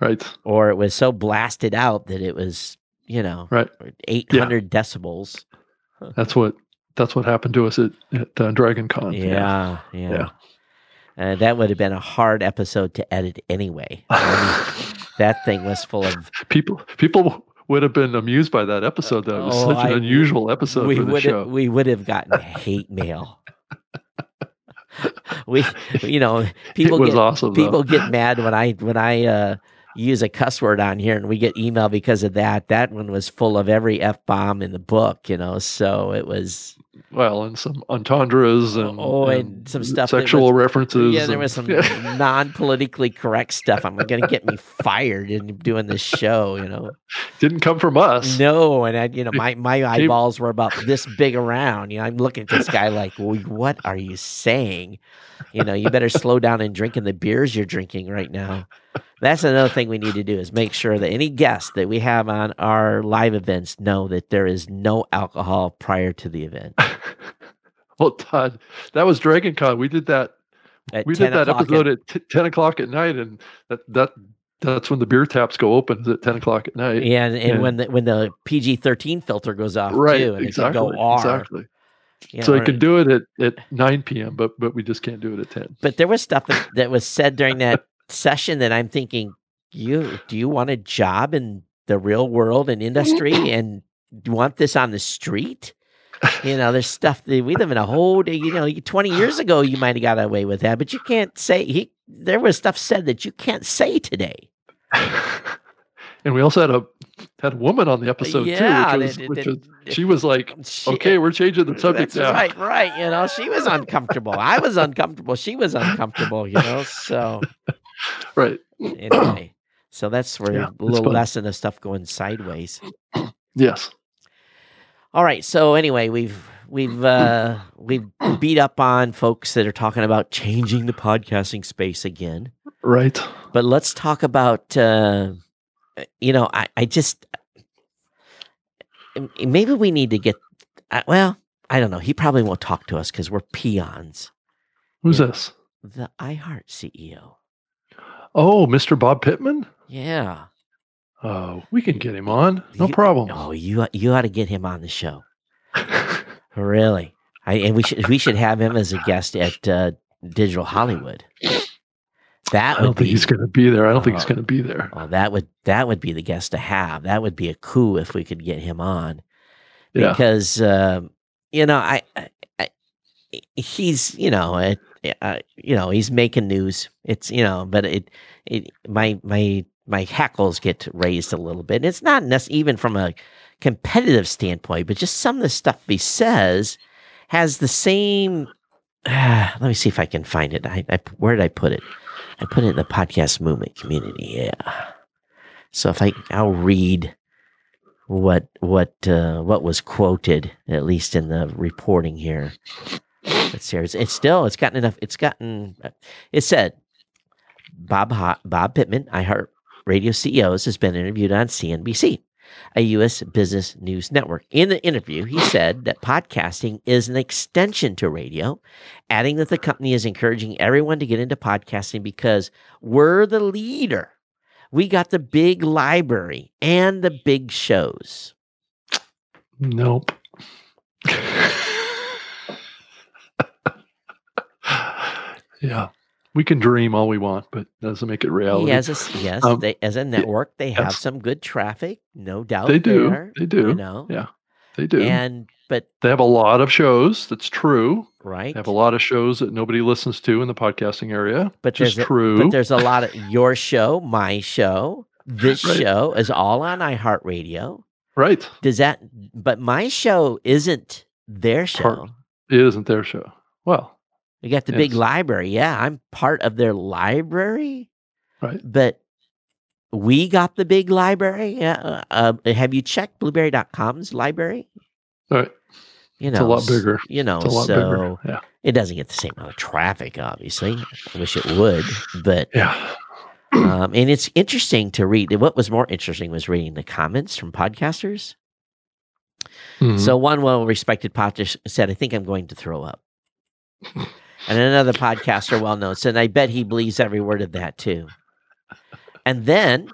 Right. or it was so blasted out that it was, you know, Right. eight hundred decibels. That's what that's what happened to us at at uh, Dragon Con. Yeah, yeah. Yeah. Uh, that would have been a hard episode to edit anyway. that thing was full of. people people would have been amused by that episode. That it was Oh, such an I- unusual episode we for the would show. have we would have gotten hate mail. we, you know, people get awesome. people get mad when I when I uh, use a cuss word on here, and we get email because of that. That one was full of every f bomb in the book, you know. So it was well, and some entendres oh, and Oh, and some stuff sexual was- references. yeah, there and- was some non politically correct stuff. I'm going to get me fired in doing this show, you know. didn't come from us. No, and I, you know, my my eyeballs were about this big around. You know, I'm looking at this guy like, "Well, what are you saying? You know, you better slow down and drinking the beers you're drinking right now. That's another thing we need to do is make sure that any guests that we have on our live events know that there is no alcohol prior to the event. well, Todd, that was Dragon Con. We did that. At we did that episode at- at, t- ten o'clock at night, and that that that's when the beer taps go open. Is at ten o'clock at night. yeah, and, and Yeah. when the when the PG thirteen filter goes off right. too, and exactly. it can go R. Exactly. you so you can do it at, at 9 p.m., but but we just can't do it at 10. But there was stuff that, that was said during that session that I'm thinking, you do you want a job in the real world and industry and want this on the street? You know, there's stuff that we live in a whole day. You know, 20 years ago you might have got away with that, but you can't say he. There was stuff said that you can't say today. and we also had a had a woman on the uh, episode Yeah, too, which was, which was she was like, She- "Okay, we're changing the subject That's now." right, right. You know, she was uncomfortable. I was uncomfortable. She was uncomfortable. You know, so Right. anyway, so that's where Yeah, a little lesson of stuff going sideways. Yes. All right. So anyway, we've we've uh we've beat up on folks that are talking about changing the podcasting space again. Right. But let's talk about uh you know, I, I just maybe we need to get uh, well, I don't know. He probably won't talk to us because we're peons. Who's this? The iHeart CEO. Oh, Mr. Bob Pittman. Yeah. Oh, we can get him on. No You- problem. Oh, you you ought to get him on the show. Really. I, and we should we should have him as a guest at uh, Digital Hollywood. That I would don't think be he's going to be there. I don't think he's Oh. going to be there. oh, that would that would be the guest to have. That would be a coup if we could get him on. Yeah. Because um, you know, I, I, I he's you know, it, uh, you know, he's making news. It's you know, but it it my my my hackles get raised a little bit. And it's not nec- even from a competitive standpoint, but just some of the stuff he says has the same. let me see if I can find it. I, I where did I put it? I put it in the podcast movement community. Yeah. So if I I'll read what what uh, what was quoted at least in the reporting here. Let's. It's, it's still it's gotten enough. It's gotten. It said Bob Ho- Bob Pittman, iHeart Radio CEOs, has been interviewed on CNBC, a U.S. business news network. In the interview, he said that podcasting is an extension to radio, adding that the company is encouraging everyone to get into podcasting because we're the leader. We got the big library and the big shows. Nope. yeah. We can dream all we want, but that doesn't make it reality. He has a s- yes, Um, they, as a network, they have yes. some good traffic, no doubt. They do. there, They do. You know, Yeah. They do. and but they have a lot of shows. That's true. right, They have a lot of shows that nobody listens to in the podcasting area. but there's a, true. but there's a lot of your show, my show, this Right. show is all on iHeartRadio. right. Does that? But my show isn't their show. Part- It isn't their show. Well, We got the big library. Yeah, I'm part of their library. Right. But we got the big library. Yeah. Uh, uh, have you checked blubrry.com's library? right. You know, It's a lot bigger. You know, It's a lot so bigger. Yeah. it doesn't get the same amount of traffic, obviously. I wish it would, but Yeah. um, and it's interesting to read. What was more interesting was reading the comments from podcasters. Mhm. So one well-respected podcaster said, "I think I'm going to throw up," and another podcaster, well-known, said, "I bet he believes every word of that too." And then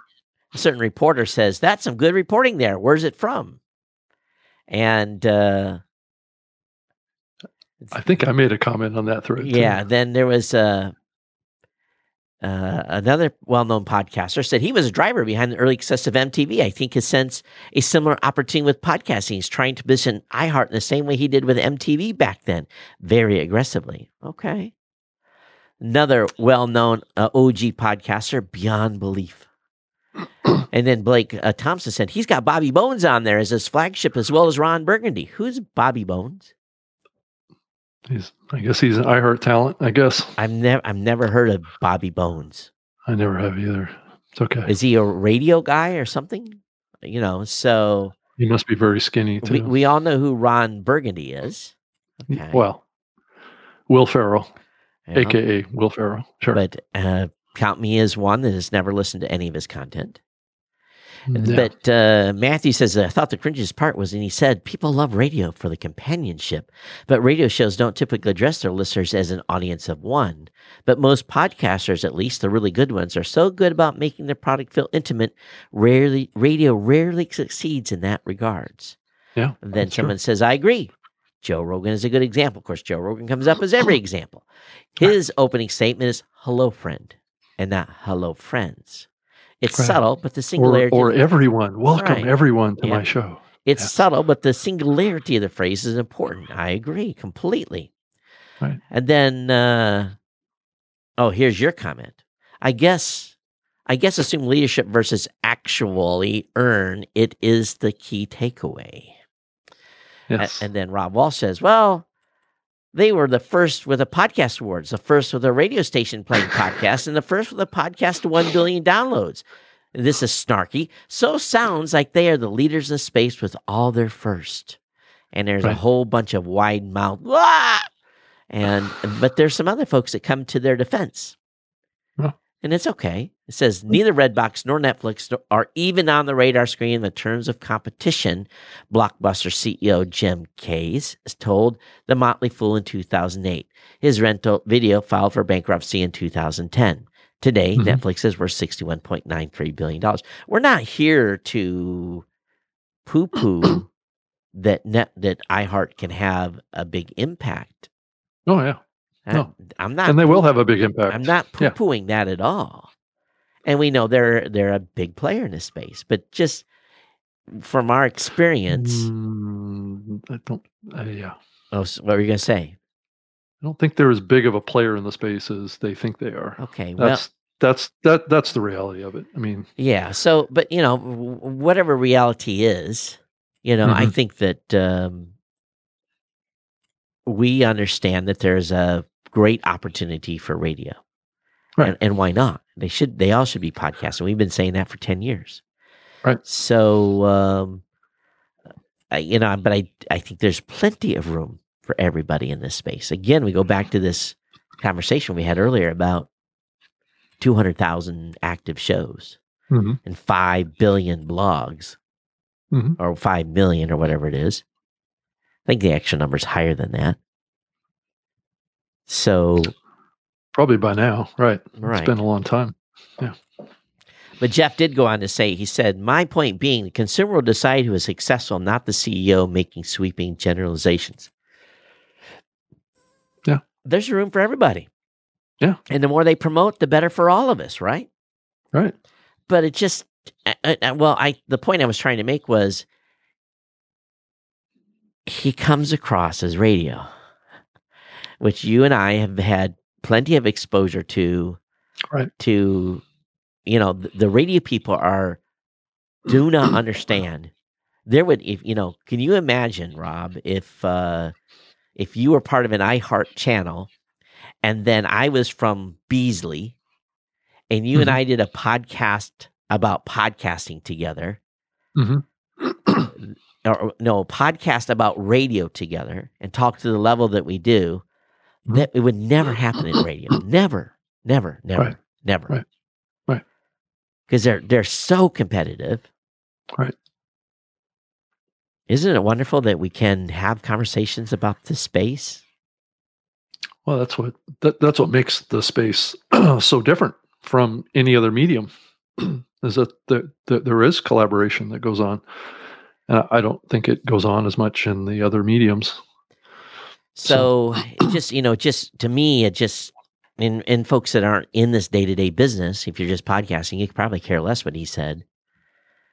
a certain reporter says, "That's some good reporting there. Where's it from?" And uh, I think I made a comment on that thread. too. yeah, then there was uh, uh, another well-known podcaster said he was a driver behind the early success of MTV. I think has sensed a similar opportunity with podcasting. He's trying to position iHeart in the same way he did with MTV back then, very aggressively. Okay. Another well-known uh, OG podcaster, beyond belief. and then Blake uh, Thompson said he's got Bobby Bones on there as his flagship, as well as Ron Burgundy. Who's Bobby Bones? He's, I guess he's an iHeart talent. I guess I've never, I've never heard of Bobby Bones. I never have either. It's okay. Is he a radio guy or something? You know, so he must be very skinny too. we, we all know who Ron Burgundy is. Okay. Well, Will Ferrell, know, aka Will Ferrell. Sure. But uh, count me as one that has never listened to any of his content. Yeah. But uh, Matthew says, I thought the cringiest part was, and he said, people love radio for the companionship, but radio shows don't typically address their listeners as an audience of one. But most podcasters, at least the really good ones, are so good about making their product feel intimate. Rarely, radio rarely succeeds in that regards. yeah. And then that's true. someone says, I agree. Joe Rogan is a good example. Of course, Joe Rogan comes up as every example. His opening statement is hello, friend, and not hello, friends. It's Right. subtle, but the or, singularity. or everyone. Welcome Right. everyone to Yeah. my show. it's yeah. subtle, but the singularity of the phrase is important. I agree completely. Right. And then, uh, oh, here's your comment. I guess I guess assume leadership versus actually earn it is the key takeaway. Yes. And then Rob Walch says, well, they were the first with the podcast awards, the first with a radio station playing podcasts, and the first with a podcast to 1 billion downloads. This is snarky. So sounds like they are the leaders in space with all their first. And there's right. a whole bunch of wide mouth, and but there's some other folks that come to their defense. And it's okay. It says neither Redbox nor Netflix are even on the radar screen in the terms of competition. Blockbuster CEO Jim Keyes told The Motley Fool in 2008. His rental video filed for bankruptcy in 2010. Today, mm-hmm. Netflix is worth $61.93 billion. We're not here to poo poo that net that iHeart can have a big impact. Oh yeah. No. I'm not And they will have a big impact. I'm not poo pooing yeah. that at all. And we know they're they're a big player in this space, but just from our experience, mm, I don't. Uh, yeah. Oh, so what were you going to say? I don't think they're as big of a player in the space as they think they are. Okay, well, that's that's that that's the reality of it. I mean, yeah. So, but you know, whatever reality is, you know, mm-hmm. I think that um, we understand that there's a great opportunity for radio, right? And, and why not? They should. They all should be podcasting. We've been saying that for ten years, right? So, um, I, you know, but I I think there's plenty of room for everybody in this space. Again, we go back to this conversation we had earlier about 200,000 active shows mm-hmm. and 5 billion blogs mm-hmm. or 5 million or whatever it is. I think the actual number is higher than that. So probably by now, right? Right. It's been a long time. Yeah. But Jeff did go on to say, he said, My point being, the consumer will decide who is successful, not the CEO making sweeping generalizations Yeah. there's room for everybody. Yeah. And the more they promote, the better for all of us, right? Right. But it just, uh, uh, uh, well, I the point I was trying to make was he comes across as radio, which you and I have had plenty of exposure to. Right. To, you know, the, the radio people are do not understand. There would, if you know, can you imagine, Rob, if uh, if you were part of an iHeart channel and then I was from Beasley and you mm-hmm. and I did a podcast about podcasting together. Mm-hmm. or no, podcast about radio together and talk to the level that we do. That it would never happen in radio. Never, never, never, right. never. Right. Right. Because they're they're so competitive. Right. Isn't it wonderful that we can have conversations about the space? Well, that's what that, that's what makes the space so different from any other medium. is that there, there is collaboration that goes on. And I don't think it goes on as much in the other mediums. So, so. just you know, just to me, it just in in folks that aren't in this day to day business, if you're just podcasting, you could probably care less what he said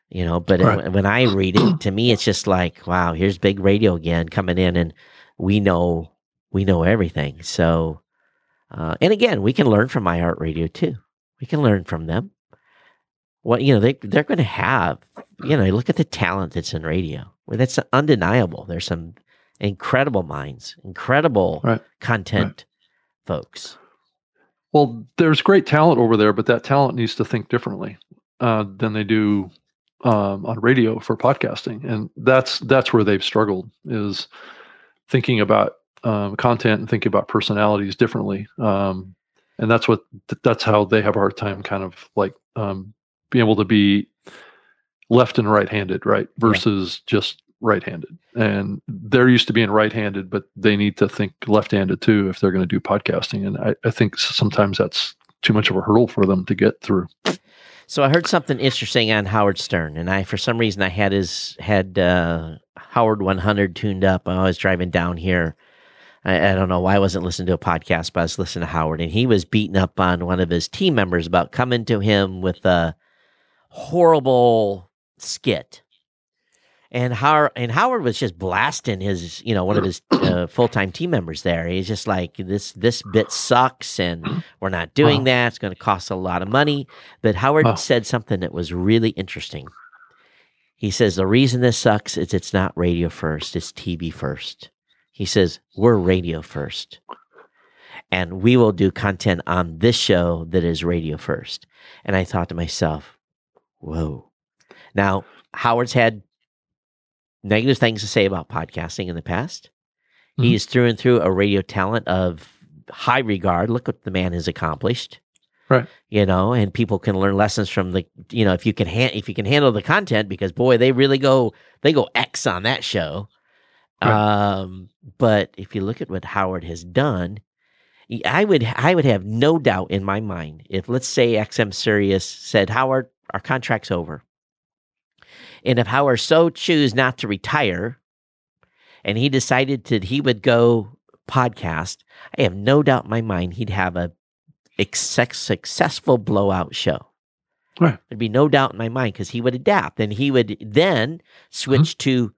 you know but right. when i read it to me it's just like wow here's big radio again coming in and we know we know everything so uh, and again we can learn from iHeart Radio too we can learn from them what you know they, they're going to have you know look at the talent that's in radio well, that's undeniable there's some incredible minds incredible right. content right. folks well there's great talent over there but that talent needs to think differently uh, than they do um, on radio for podcasting, and that's that's where they've struggled is thinking about um, content and thinking about personalities differently. Um, and that's what that's how they have a hard time kind of like um, being able to be left and right-handed, right? Versus yeah. just right-handed. And they're used to being right-handed, but they need to think left-handed too if they're going to do podcasting. And I, I think sometimes that's too much of a hurdle for them to get through. So I heard something interesting on Howard Stern, and I for some reason I had his had uh, Howard 100 tuned up. I was driving down here. I, I, don't know why I wasn't listening to a podcast, but I was listening to Howard, and he was beating up on one of his team members about coming to him with a horrible skit. And Howard and Howard was just blasting his, you know, one of his uh, full time team members there. He's just like this this bit sucks, and we're not doing Wow. that. It's going to cost a lot of money. But Howard Wow. said something that was really interesting. He says the reason this sucks is it's not radio first; it's TV first. He says we're radio first, and we will do content on this show that is radio first. And I thought to myself, "Whoa!" Now Howard's had negative things to say about podcasting in the past. Mhm. He is through and through a radio talent of high regard. Look what the man has accomplished. Right. You know, and people can learn lessons from the you know, if you can han- if you can handle the content because boy, they really go they go X on that show. Right. Um but if you look at what Howard has done, I would I would have no doubt in my mind if let's say XM Sirius said, Howard, our contract's over. And if Howard so choose not to retire and he decided that he would go podcast, I have no doubt in my mind he'd have a successful blowout show. Right. There'd be no doubt in my mind because he would adapt and he would then mm-hmm. switch to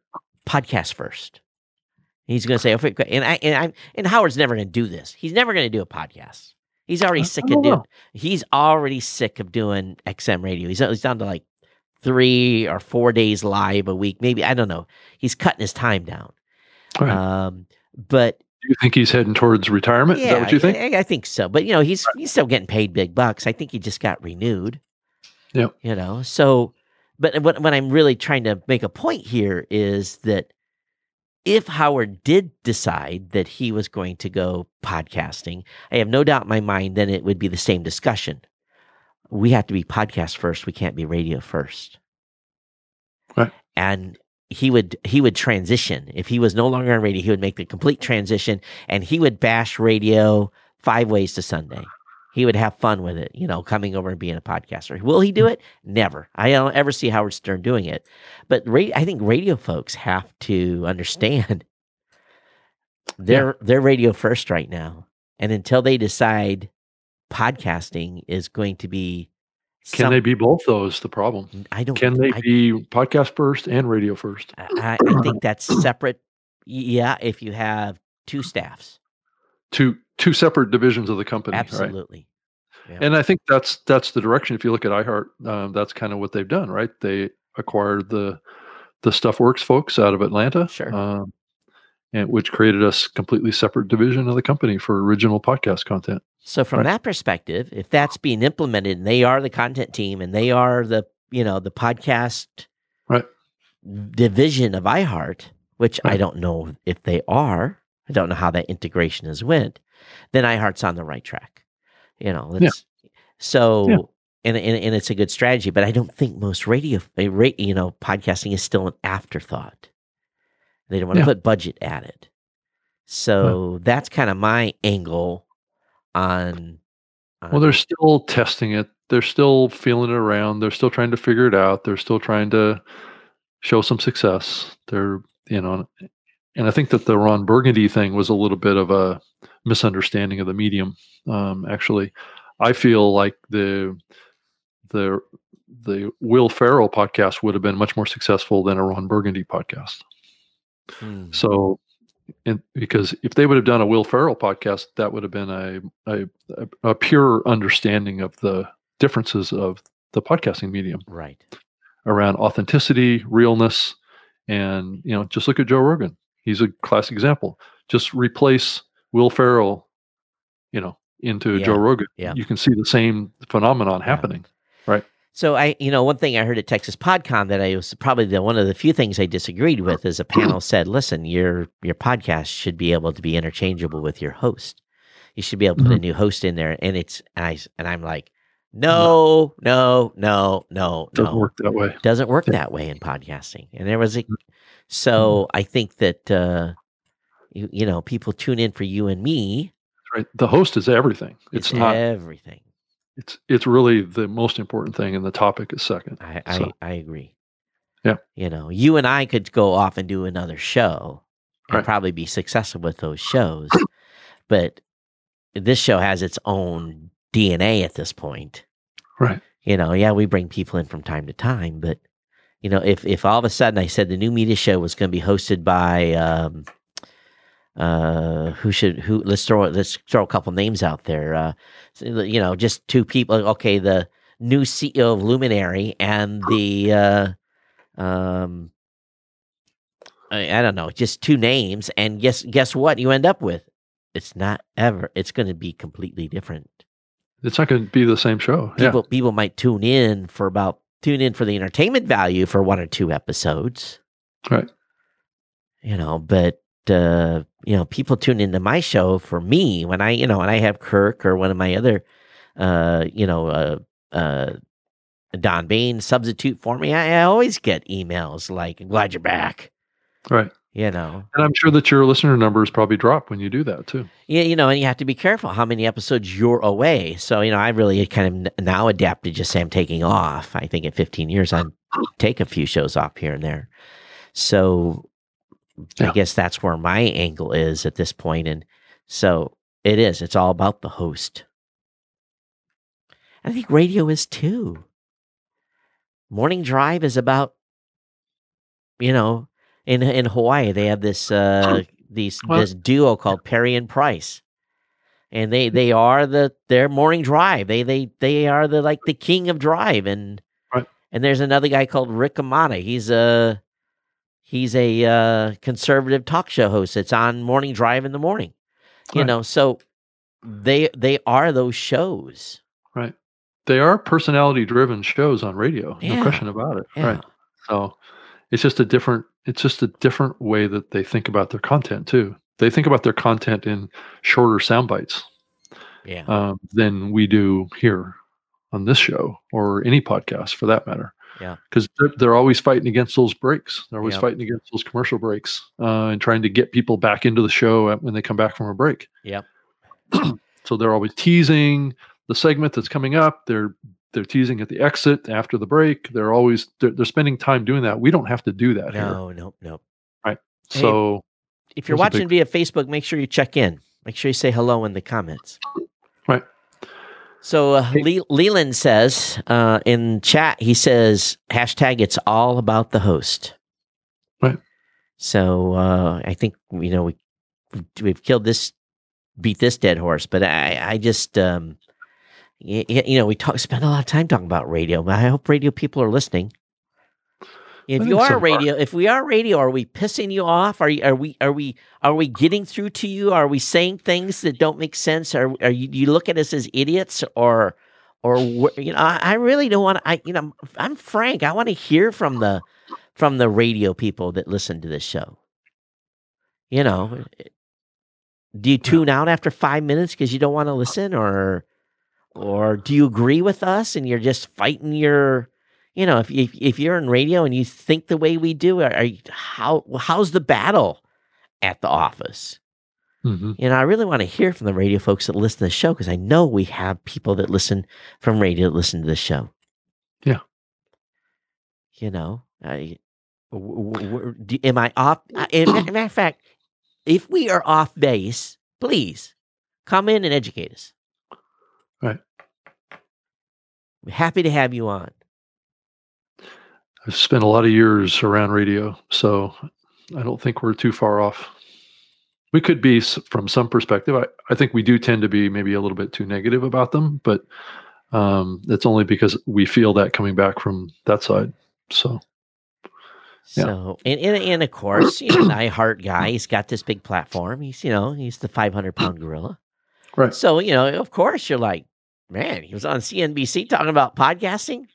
podcast first. He's going to say, "Okay," and I and I and Howard's never going to do this. He's never going to do a podcast. He's already I- sick of doing. He's already sick of doing XM radio. He's he's down to like three or four days live a week. Maybe I don't know. He's cutting his time down. Right. Um, but Do you think he's heading towards retirement? yeah, Is that what you think? I, I think so. But you know, he's he's still getting paid big bucks. I think he just got renewed. Yep. You know, so but what what I'm really trying to make a point here is that if Howard did decide that he was going to go podcasting, I have no doubt in my mind then it would be the same discussion. We have to be podcast first. We can't be radio first. Right. And he would he would transition if he was no longer on radio. He would make the complete transition, and he would bash radio five ways to Sunday. He would have fun with it, you know, coming over and being a podcaster. Will he do it? Never. I don't ever see Howard Stern doing it. But ra- I think radio folks have to understand they're they're radio first right now, and until they decide podcasting is going to be, Can some- they be both those? The problem. I don't. Can they I, be podcast first and radio first? I, I think that's separate. Yeah, if you have two staffs, Two two separate divisions of the company, right? absolutely. Yeah. And I think that's that's the direction. If you look at iHeart, um, that's kind of what they've done, right? They acquired the the Stuff Works folks out of Atlanta, Sure. um, and which created us completely separate division of the company for original podcast content. So from Right. that perspective, if that's being implemented and they are the content team and they are the you know the podcast Right. division of iHeart, which I don't know if they are, I don't know how that integration has went, then iHeart's on the right track. You know, Yeah. so Yeah. and, and and it's a good strategy, but I don't think most radio, uh, you know, podcasting is still an afterthought. They don't want to Yeah. put budget at it. So that's kind of my angle on. Well, they're still testing it. They're still feeling it around. They're still trying to figure it out. They're still trying to show some success. They're, you know, and I think that the Ron Burgundy thing was a little bit of a misunderstanding of the medium. Um, actually, I feel like the the the Will Ferrell podcast would have been much more successful than a Ron Burgundy podcast. Hmm. So, and because if they would have done a Will Ferrell podcast, that would have been a, a a pure understanding of the differences of the podcasting medium right. around authenticity, realness, and you know, just look at Joe Rogan. He's a classic example. Just replace Will Ferrell, you know, into Yeah, Joe Rogan. yeah. You can see the same phenomenon Yeah. happening. So I, you know, one thing I heard at Texas PodCon that I was probably the one of the few things I disagreed with is a panel said, "Listen, your your podcast should be able to be interchangeable with your host. You should be able to put a new host in there." And it's and I and I'm like, no, no, no, no, Doesn't no, work that way. doesn't work Yeah. that way in podcasting. And there was a, so I think that uh, you you know people tune in for you and me. Right. The host is everything. It's, not. everything. It's it's really the most important thing, and the topic is second. I, I, So- I agree. Yeah. You know, you and I could go off and do another show and Right. probably be successful with those shows. but this show has its own DNA at this point. Right. You know, yeah, we bring people in from time to time, but you know, if if all of a sudden I said the new media show was going to be hosted by, um, uh, who should who? Let's throw let's throw a couple names out there. Uh, you know, just two people. Okay, the new CEO of Luminary and the, uh, um, I, I don't know, just two names, and guess guess what? You end up with it's not ever. It's going to be completely different. It's not going to be the same show. People yeah. people might tune in for about tune in for the entertainment value for one or two episodes. Right. You know, but uh, you know, people tune into my show for me when I, you know, when I have Kirk or one of my other uh, you know, uh uh Don Bain substitute for me, I, I always get emails like, glad you're back. Right. You know. And I'm sure that your listener numbers probably drop when you do that too. Yeah, you know, and you have to be careful how many episodes you're away. So, you know, I really kind of now adapted just say I'm taking off. I think in 15 years I take a few shows off here and there. So yeah. I guess that's where my angle is at this point. And so it is. It's all about the host. I think radio is too. Morning Drive is about, you know, in in Hawaii they have this uh these well, this duo called Perry and Price. And they they are the their morning drive. They they they are the like the king of drive and right. and there's another guy called Rick Hamada. He's a he's a uh, conservative talk show host. It's on morning drive in the morning. You right. know, so they they are those shows. Right. They are personality driven shows on radio. Yeah. No question about it. Yeah. Right. So it's just a different it's just a different way that they think about their content too. They think about their content in shorter sound bites, yeah, um, than we do here on this show or any podcast for that matter. Yeah, because they're, they're, always fighting against those breaks. They're always fighting against those commercial breaks uh, and trying to get people back into the show when they come back from a break. Yeah. so they're always teasing the segment that's coming up. They're they're teasing at the exit after the break. They're always they're, they're spending time doing that. We don't have to do that. No, here. no, no. Right. Hey, so if you're watching big... via Facebook, make sure you check in. Make sure you say hello in the comments. So uh, hey. Leland says uh, in chat, he says hashtag It's all about the host. Right. So uh, I think you know we we've killed this, beat this dead horse, but I I just um, you, you know, we talk spend a lot of time talking about radio, but I hope radio people are listening. If you are radio, if we are radio, are we pissing you off? Are you, are we are we are we getting through to you? Are we saying things that don't make sense? Are are you, you look at us as idiots or or you know? I, I really don't want to. I you know I'm frank. I want to hear from the from the radio people that listen to this show. You know, do you tune out after five minutes because you don't want to listen, or or do you agree with us and you're just fighting your you know if if, if you're in radio and you think the way we do are, you, how how's the battle at the office? Mm-hmm. you know i really want to hear from the radio folks that listen to the show because i know we have people that listen from radio that listen to the show. Yeah. You know I, w- w- w- am i off in matter of fact if we are off base please come in and educate us. Right. Happy to have you on. I've spent a lot of years around radio, so I don't think we're too far off. We could be from some perspective. I, I think we do tend to be maybe a little bit too negative about them, but um, it's only because we feel that coming back from that side. So, yeah. so and, and, and of course, you know, I heart guy. He's got this big platform. He's you know he's the five hundred pound gorilla. Right. So you know, of course, you're like, man, he was on CNBC talking about podcasting.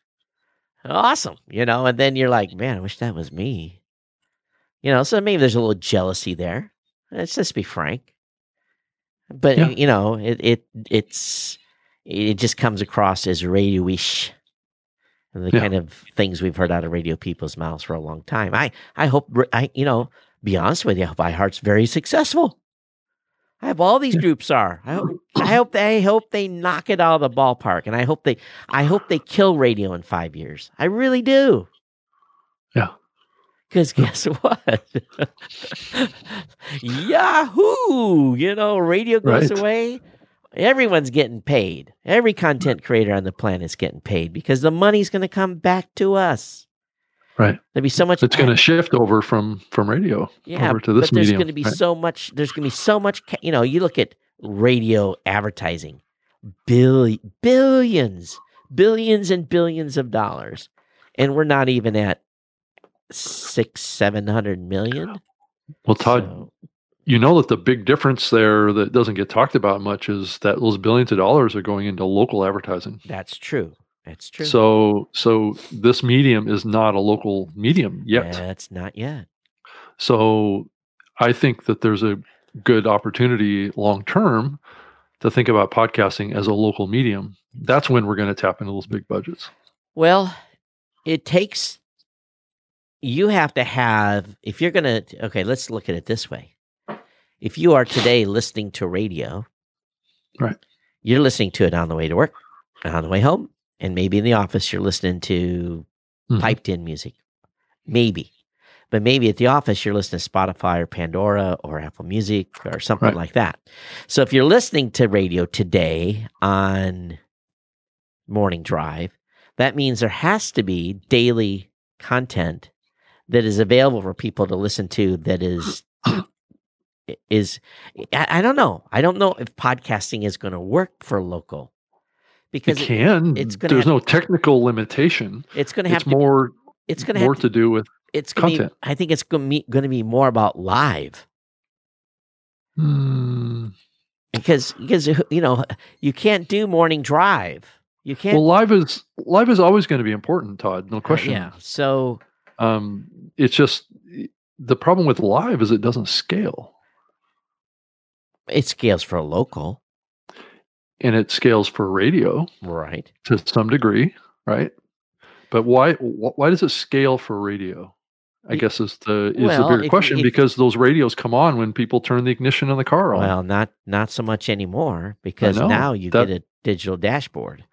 Awesome, you know, and then you're like, man, I wish that was me. You know, so maybe there's a little jealousy there. Let's just be frank. But yeah. you know, it it it's it just comes across as radio-ish. And the yeah. kind of things we've heard out of radio people's mouths for a long time. I I hope I you know, be honest with you, I hope iHeart's very successful. I hope all these groups are. I hope, I hope they I hope they knock it out of the ballpark, and I hope they I hope they kill radio in five years. I really do. Yeah. Because guess what? Yahoo! You know, radio goes right. away. Everyone's getting paid. Every content creator on the planet is getting paid because the money's going to come back to us. Right. There'd be so much. It's going to shift over from from radio yeah, over to this but there's medium. going to be right? so much. There's going to be so much. You know, you look at radio advertising, billion, billions, billions and billions of dollars, and we're not even at six, seven hundred million. well, Todd, So, you know that the big difference there that doesn't get talked about much is that those billions of dollars are going into local advertising. that's true. That's true. So so this medium is not a local medium yet. That's not yet. So I think that there's a good opportunity long term to think about podcasting as a local medium. That's when we're going to tap into those big budgets. Well, it takes. You have to have if you're gonna. Okay, let's look at it this way. If you are today listening to radio, Right. You're listening to it on the way to work, on the way home, and maybe in the office you're listening to Mhm. piped in music. Maybe. But maybe at the office you're listening to Spotify or Pandora or Apple Music or something Right. like that. So if you're listening to radio today on morning drive, that means there has to be daily content that is available for people to listen to that is is I, I don't know. I don't know if podcasting is going to work for local because it- can. it's gonna There's have- no technical limitation. it's going to have more it's going to more to do with it's going to be content. I think it's going to be going more about live Hmm. because because you know you can't do morning drive. You can't well, live is live is always going to be important, Todd. No uh, question. yeah. So Um, it's just the problem with live is it doesn't scale, it scales for local, and it scales for radio right? to some degree, right? But why why does it scale for radio? I guess is the is well, the bigger you- question if- because those radios come on when people turn the ignition in the car on. Well, not not so much anymore because know. now you That- get a digital dashboard.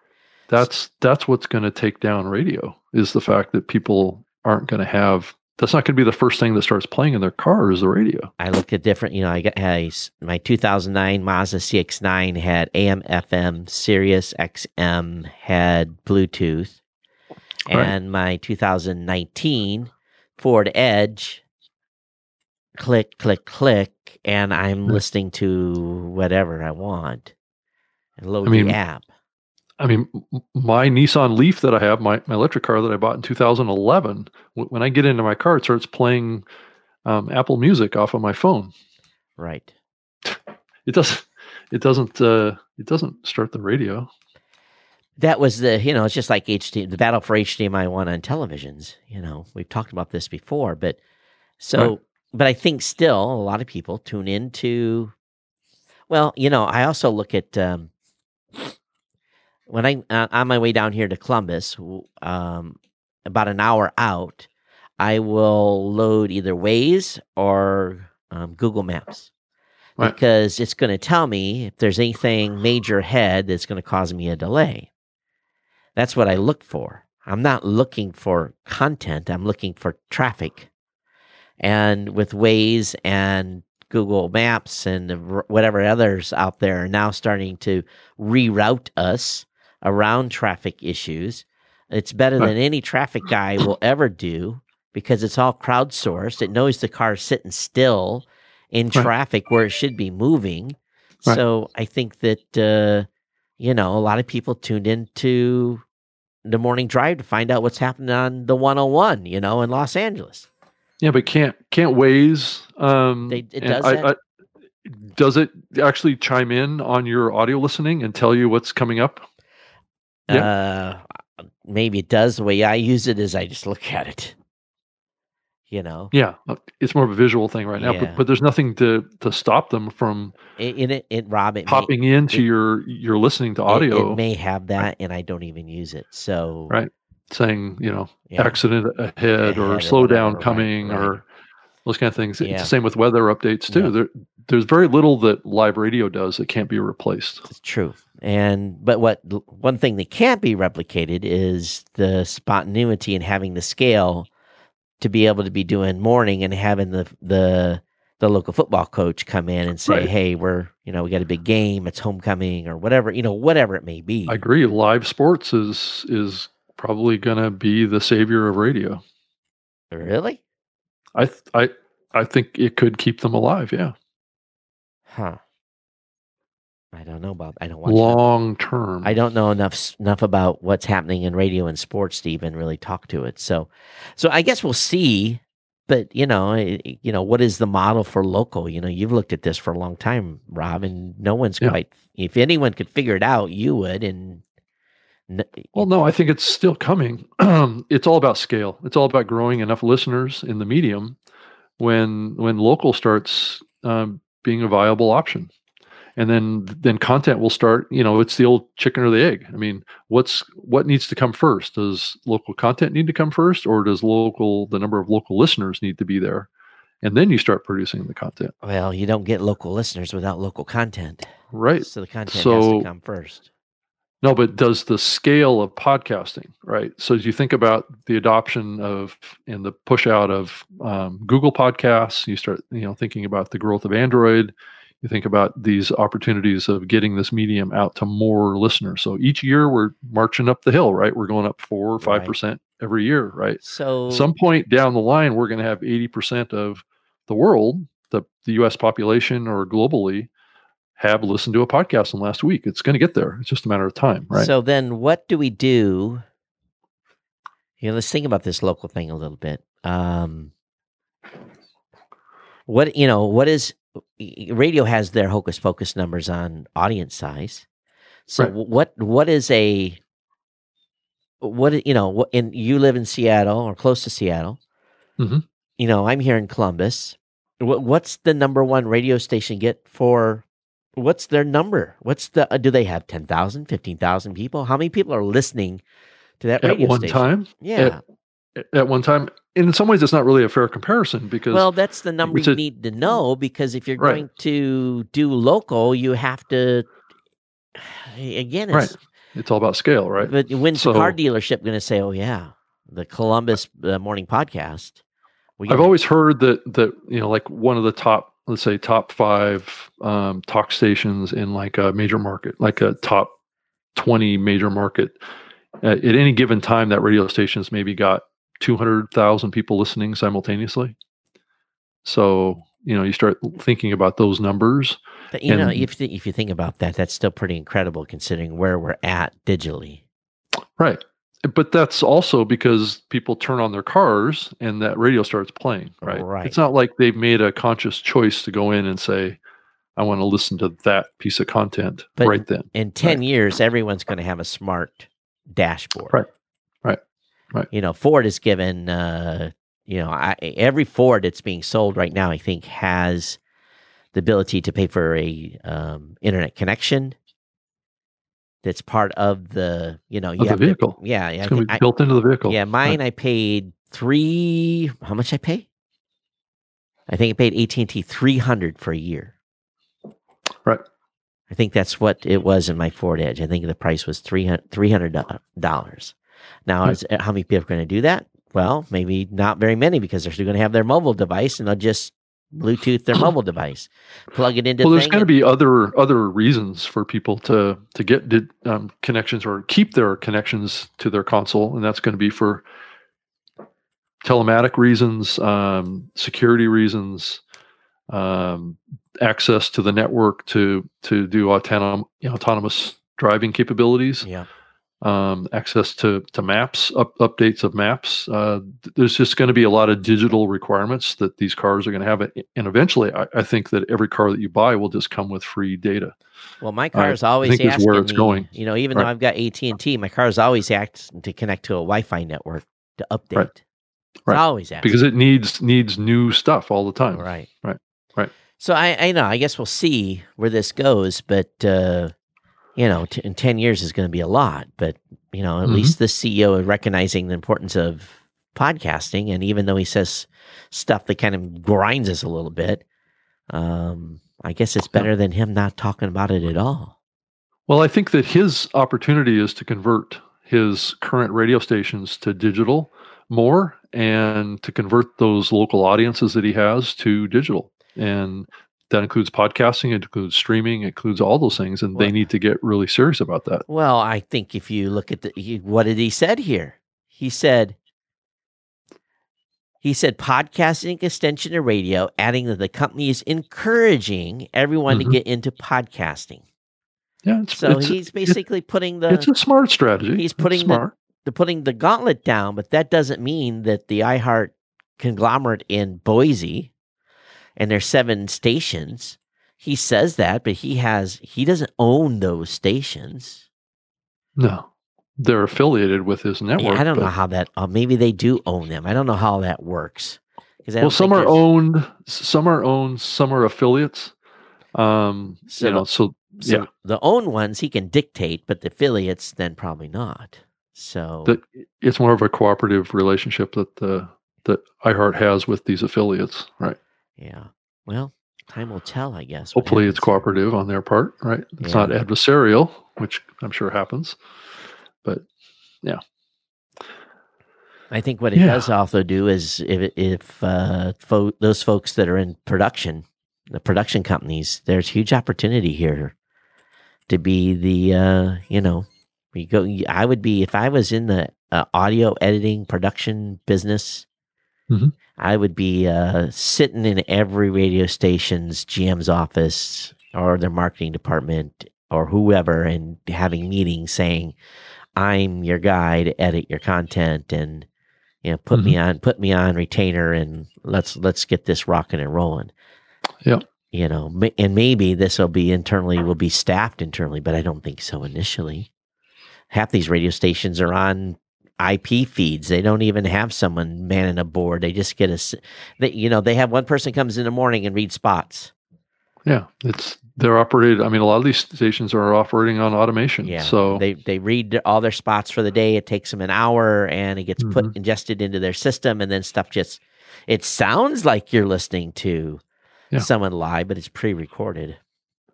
that's that's what's going to take down radio is the fact that people aren't going to have that's not going to be the first thing that starts playing in their car is the radio. I looked at different, you know, I got I my 2009 Mazda CX9 had AM, FM, Sirius XM, had Bluetooth, Right. and my 2019 Ford Edge, click, click, click, and I'm Hmm. listening to whatever I want and load I mean, the app. I mean, my Nissan Leaf that I have, my, my electric car that I bought in 2011, w- when I get into my car, it starts playing um, Apple Music off of my phone. Right. It doesn't. It doesn't. Uh, it doesn't start the radio. that was the you know it's just like HD the battle for HDMI one on televisions. You know we've talked about this before, but so Right. but I think still a lot of people tune into. Well, you know, I also look at um, when I uh, on my way down here to Columbus, um, about an hour out, I will load either Waze or um, Google Maps Right. because it's going to tell me if there's anything major ahead that's going to cause me a delay. That's what I look for. I'm not looking for content, I'm looking for traffic. And with Waze and Google Maps and whatever others out there are now starting to reroute us around traffic issues, it's better than any traffic guy will ever do because it's all crowdsourced. It knows the car's sitting still in traffic where it should be moving. Right. So I think that uh, you know a lot of people tuned into the morning drive to find out what's happening on the 101, you know, in Los Angeles. Yeah, but can't can't Waze. Um, They- it does I. I, does it actually chime in on your audio listening and tell you what's coming up? Uh, maybe it does. The way I use it is I just look at it. You know, Yeah, uh, it's more of a visual thing right now. Yeah. But, but there's nothing to to stop them from in, in it, it Rob, it may, popping into it- your your listening to audio, It, may have that, and I don't even use it. So Right. saying you know yeah. accident ahead Ahead or slow down whatever, right, coming right. or those kind of things. Yeah. It's the same with weather updates too. Yeah. There's very little that live radio does that can't be replaced. It's true. And but what one thing that can't be replicated is the spontaneity and having the scale to be able to be doing morning and having the the the local football coach come in and say, Right. "Hey, we're you know we got a big game. It's homecoming or whatever you know whatever it may be." I agree. Live sports is is probably going to be the savior of radio. Really? I th- I I think it could keep them alive. Yeah. Huh. I don't know Bob. I don't watch. Long term. I don't know enough enough about what's happening in radio and sports to even really talk to it. So, so I guess we'll see. But you know, eh, eh, you know, what is the model for local? You know, you've looked at this for a long time, Rob, and no one's Yeah. quite. If anyone could figure it out, you would. And n- Well, no, I think it's still coming. it's all about scale. It's all about growing enough listeners in the medium when when local starts um, being a viable option, and then then content will start. You know, it's the old chicken or the egg. I mean, what's what needs to come first? Does local content need to come first, or does local the number of local listeners need to be there, and then you start producing the content, well, you don't get local listeners without local content. right? So the content has to come first. No, but does the scale of podcasting, right? So as you think about the adoption of and the push out of um, Google Podcasts, you start, you know, thinking about the growth of Android. You think about these opportunities of getting this medium out to more listeners. So each year we're marching up the hill, right? We're going up four or five percent every year, right? So Some point down the line, we're going to have eighty percent of the world, the the U.S. population or globally, have listened to a podcast in the last week. It's going to get there. It's just a matter of time, right? So then, what do we do? You know, let's think about this local thing a little bit. Um, what you know, what is radio has their hocus pocus numbers on audience size. So Right. what what is a what you know? In you live in Seattle or close to Seattle? Mhm. You know, I'm here in Columbus. What, what's the number one radio station get for what's their number? What's the uh, do they have 10,000, 15,000 people? How many people are listening to that at one station? time, Yeah. at one time, and in some ways, it's not really a fair comparison because Well, that's the number you a- need to know because if you're Right. going to do local, you have to again it's Right. it's all about scale, right? but when's the car dealership going to say, "Oh yeah, the Columbus uh, morning podcast." I've always heard that that you know, like one of the top, let's say, top five um, talk stations in like a major market, like a top twenty major market. Uh, at any given time, that radio station's maybe got two hundred thousand people listening simultaneously. So you know, you start thinking about those numbers. But, you know, if th- if you think about that, that's still pretty incredible considering where we're at digitally. Right. But that's also because people turn on their cars and that radio starts playing, right? Right. It's not like they've made a conscious choice to go in and say, I want to listen to that piece of content But- right then. In 10 years, everyone's going to have a smart dashboard. Right. Right. Right. You know, Ford has given, uh, you know, I, every Ford that's being sold right now, I think, has the ability to pay for a um, internet connection. That's part of the, you know, you Of the have to- vehicle. yeah, yeah, It's to think be I- built into the vehicle. yeah. Mine, I paid three. How much I pay? I think I paid AT and T three hundred for a year. Right. I think that's what it was in my Ford Edge. I think the price was three hundred dollars. Now, Right. is, how many people are going to do that? Well, maybe not very many because they're still going to have their mobile device and they'll just Bluetooth their mobile device, plug it into. Well, there's going to be other other reasons for people to to get di- um, connections or keep their connections to their console, and that's going to be for telematic reasons, um, security reasons, um, access to the network to to do autonom- you know, autonomous driving capabilities, Yeah. Um, access to to maps, up, updates of maps. Uh, there's just going to be a lot of digital requirements that these cars are going to have, and eventually, I, I think that every car that you buy will just come with free data. Well, my I car's always think is asking where it's me, going. You know, even though I've got AT and T, my car's always asking to connect to a Wi-Fi network to update. Right. It's Right. always asking. because it needs needs new stuff all the time. Right. Right. Right. So I, I know. I guess we'll see where this goes, but uh, you know, t- in ten years is going to be a lot. But you know, at Mhm. least the CEO is recognizing the importance of podcasting, and even though he says stuff that kind of grinds us a little bit, um, I guess it's better than him not talking about it at all. Well, I think that his opportunity is to convert his current radio stations to digital more and to convert those local audiences that he has to digital. And that includes podcasting, it includes streaming, it includes all those things. And Well- they need to get really serious about that. Well, I think if you look at the, he, what did he said here? He said, He said podcasting extension to radio, adding that the company is encouraging everyone Mhm. to get into podcasting. Yeah, it's, So it's, he's basically putting the it's a smart strategy. he's putting the- the putting the gauntlet down, but that doesn't mean that the iHeart conglomerate in Boise and there's seven stations. He says that, but he has he doesn't own those stations. no, they're affiliated with his Yeah, network. I don't but- know how that. Uh, maybe they do own them. I don't know how that works. Well, some are owned, some are owned, some are affiliates. Um, So you know, the- so So yeah. the own ones he can dictate, but the affiliates then probably not. So that it's more of a cooperative relationship that the that iHeart has with these affiliates, right? Yeah. Well, time will tell, I guess. Hopefully, it's cooperative on their part, right? It's Yeah. not adversarial, which I'm sure happens. But yeah. I think what it Yeah. does also do is if if uh, fo- those folks that are in production, the production companies, there's huge opportunity here to be the uh, you know you go. I would be if I was in the uh, audio editing production business. Mhm. I would be uh, sitting in every radio station's GM's office or their marketing department or whoever and having meetings saying, I'm your guy to edit your content and you know put me on put me on retainer and let's let's get this rocking and rolling. Yep. You know, and maybe this will be internally will be staffed internally, but I don't think so initially. Half these radio stations are on IP feeds. They don't even have someone manning a board. They just get a, they, you know, they have one person comes in the morning and reads spots. yeah, it's they're operated. I mean, a lot of these stations are operating on automation. Yeah. So they they read all their spots for the day. It takes them an hour, and it gets put Mhm. ingested into their system, and then stuff just. It sounds like you're listening to Yeah. someone live, but it's pre-recorded.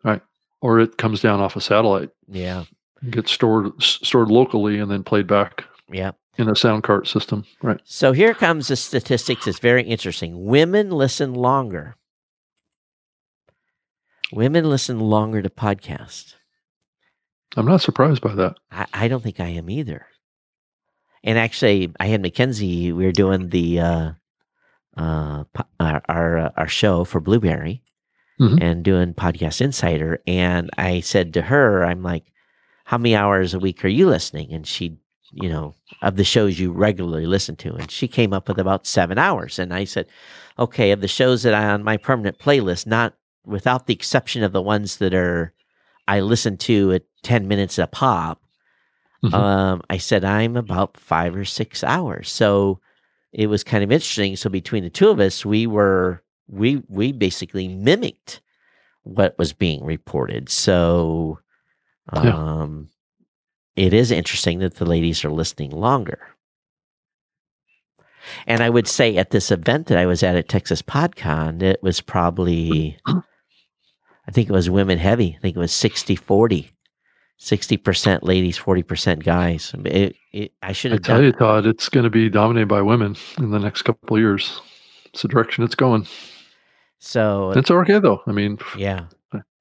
Right, or it comes down off a satellite, Yeah, gets stored stored locally, and then played back yeah. in a sound cart system. Right. So here comes the statistics. It's very interesting. Women listen longer. Women listen longer to podcasts. I'm not surprised by that. I, I don't think I am either. And actually, I had Mackenzie. We were doing the uh, uh, our our, uh, our show for Blubrry Mhm. and doing Podcast Insider. And I said to her, "I'm like, how many hours a week are you listening?" And she, you know, of the shows you regularly listen to, and she came up with about seven hours. And I said, "Okay, of the shows that I on my permanent playlist, not without the exception of the ones that are I listen to at ten minutes a pop." Mhm. um, I said I'm about five or six hours. So it was kind of interesting. So between the two of us, we were we we basically mimicked what was being reported. So Yeah. It is interesting that the ladies are listening longer. And I would say at this event that I was at at Texas PodCon, it was probably, I think it was women heavy. I think it was 60 40. 60% ladies, 40% guys. It, it, I should I tell done you, Todd, it's going to be dominated by women in the next couple of years. It's the direction it's going. So, It's okay though. I mean, yeah.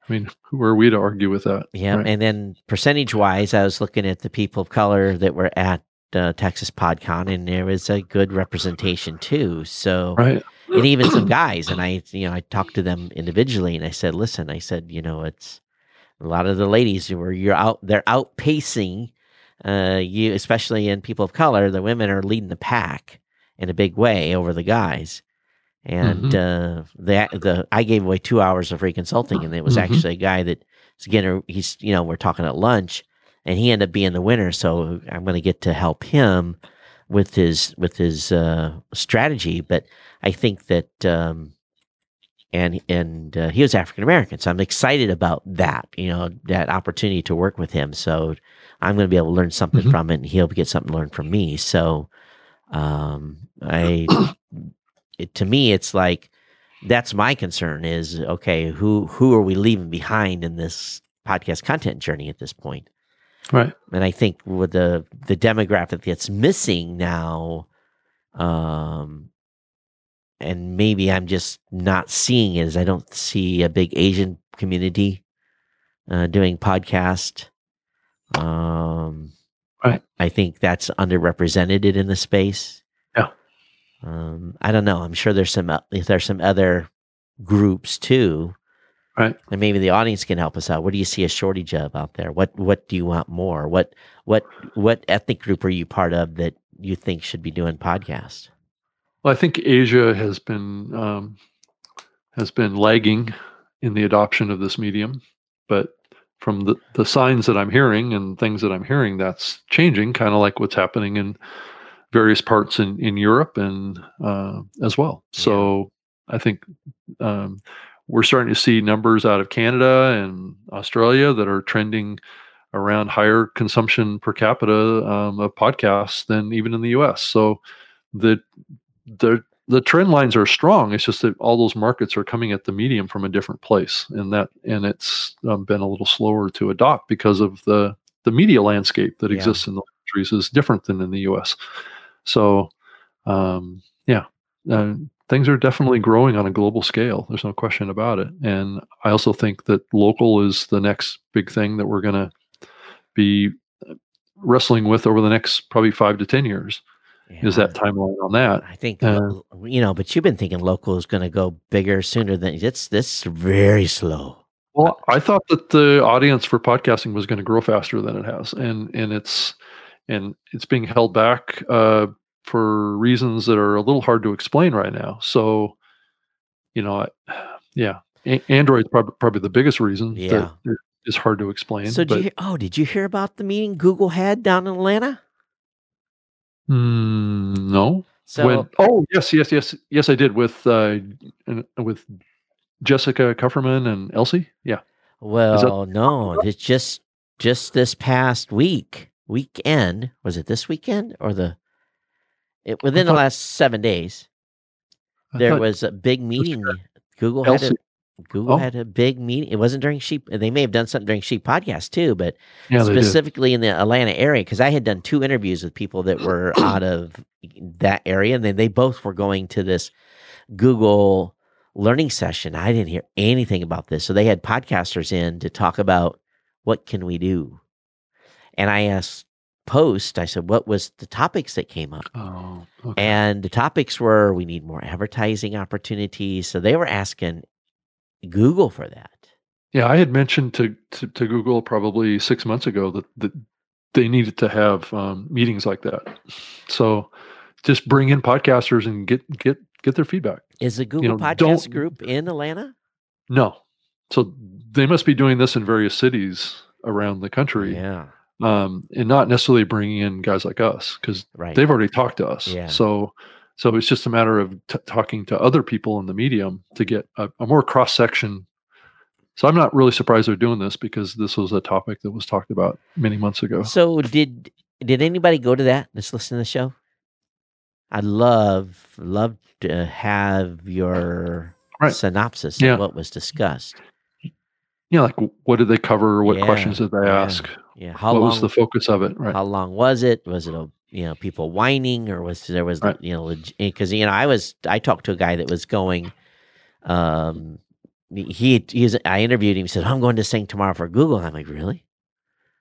I mean, who are we to argue with that? Yeah, right? and then percentage wise, I was looking at the people of color that were at uh, Texas PodCon, and there was a good representation too. So, right. and even some guys, and I, you know, I talked to them individually, and I said, "Listen," I said, you know, it's a lot of the ladies who are you're out, they're outpacing uh, you, especially in people of color. The women are leading the pack in a big way over the guys. And uh, the the I gave away two hours of free consulting, and it was Mhm. actually a guy that again he's you know we're talking at lunch, and he ended up being the winner. So I'm going to get to help him with his with his uh, strategy. But I think that um, and and uh, he was African American, so I'm excited about that. You know that opportunity to work with him. So I'm going to be able to learn something Mhm. from it, and he'll get something learned from me. So um, I it, to me it's like that's my concern is okay who who are we leaving behind in this podcast content journey at this point Right. and i think with the the demographic that's missing now um and maybe i'm just not seeing it is i don't see a big asian community uh doing podcast um Right. i think that's underrepresented in the space. Um, I don't know. I'm sure there's some if there's some other groups too. Right. And maybe the audience can help us out. What do you see a shortage of out there? What what do you want more? What what what ethnic group are you part of that you think should be doing podcasts? Well, I think Asia has been um, has been lagging in the adoption of this medium, but from the, the signs that I'm hearing and things that I'm hearing, that's changing, kind of like what's happening in various parts in, in Europe and uh, as well. So I think um, we're starting to see numbers out of Canada and Australia that are trending around higher consumption per capita um, of podcasts than even in the U.S. So the the the trend lines are strong. It's just that all those markets are coming at the medium from a different place, and that and it's um, been a little slower to adopt because of the the media landscape that yeah. exists in those countries is different than in the U.S. So, um, yeah, uh, things are definitely growing on a global scale. There's no question about it. And I also think that local is the next big thing that we're going to be wrestling with over the next probably five to ten years. Yeah. Is that timeline on that? I think uh, you know, but you've been thinking local is going to go bigger sooner than it's this very slow. Well, I thought that the audience for podcasting was going to grow faster than it has, and and it's and it's being held back uh, for reasons that are a little hard to explain right now. So, you know, yeah, a- Android's probably probably the biggest reason. Yeah, that is hard to explain. So, did you hear, oh, did you hear about the meeting Google had down in Atlanta? Mm, no. So, when, oh yes, yes, yes, yes, I did with uh, with Jessica Kupferman and Elsie. Yeah. Well, that- no, it's just just this past week weekend. Was it this weekend or the it, within thought, the last seven days? there was a big meeting. Google had a Google oh. had a big meeting. It wasn't during Sheep. They may have done something during She Podcast too, but yeah, specifically in the Atlanta area, because I had done two interviews with people that were out of that area, and then they both were going to this Google learning session. I didn't hear anything about this, so they had podcasters in to talk about what can we do. And I asked Post, I said, what was the topics that came up? Oh, okay. And the topics were we need more advertising opportunities. So they were asking Google for that. Yeah, I had mentioned to, to, to Google probably six months ago that, that they needed to have um, meetings like that. So just bring in podcasters and get get get their feedback. Is the Google you know, podcast group in Atlanta? No. So they must be doing this in various cities around the country. Yeah. Um, and not necessarily bringing in guys like us because right. they've already talked to us. Yeah. So so it's just a matter of t- talking to other people in the medium to get a, a more cross section. So I'm not really surprised they're doing this because this was a topic that was talked about many months ago. So did did anybody go to that? Let's listen to the show. I'd love love to have your right. synopsis yeah. of what was discussed. Yeah, like what did they cover? What yeah, questions did they ask? Yeah, how what long, was the focus of it? Right. How long was it? Was it a you know people whining or was there was right. you know because you know I was I talked to a guy that was going um he he's I interviewed him he said I'm going to sing tomorrow for Google I'm like really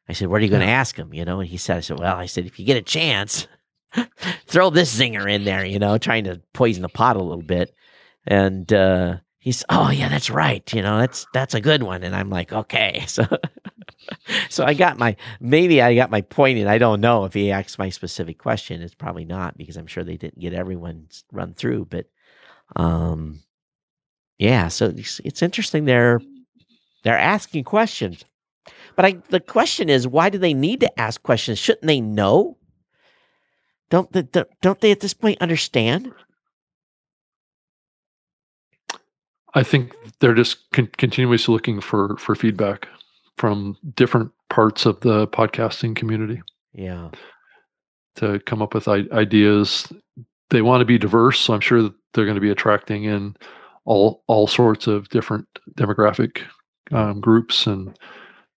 I said what are you going to yeah. ask him you know and he said I said well I said if you get a chance throw this zinger in there you know trying to poison the pot a little bit and uh he's oh yeah that's right you know that's that's a good one and I'm like okay so so I got my maybe I got my point and I don't know if he asked my specific question. It's probably not because I'm sure they didn't get everyone run through. But um, yeah, so it's, it's interesting. They're they're asking questions, but I the question is why do they need to ask questions? Shouldn't they know? Don't the, don't they at this point understand? I think they're just con- continuously looking for for feedback from different parts of the podcasting community. Yeah. To come up with ideas. They want to be diverse, so I'm sure that they're going to be attracting in all all sorts of different demographic um, groups and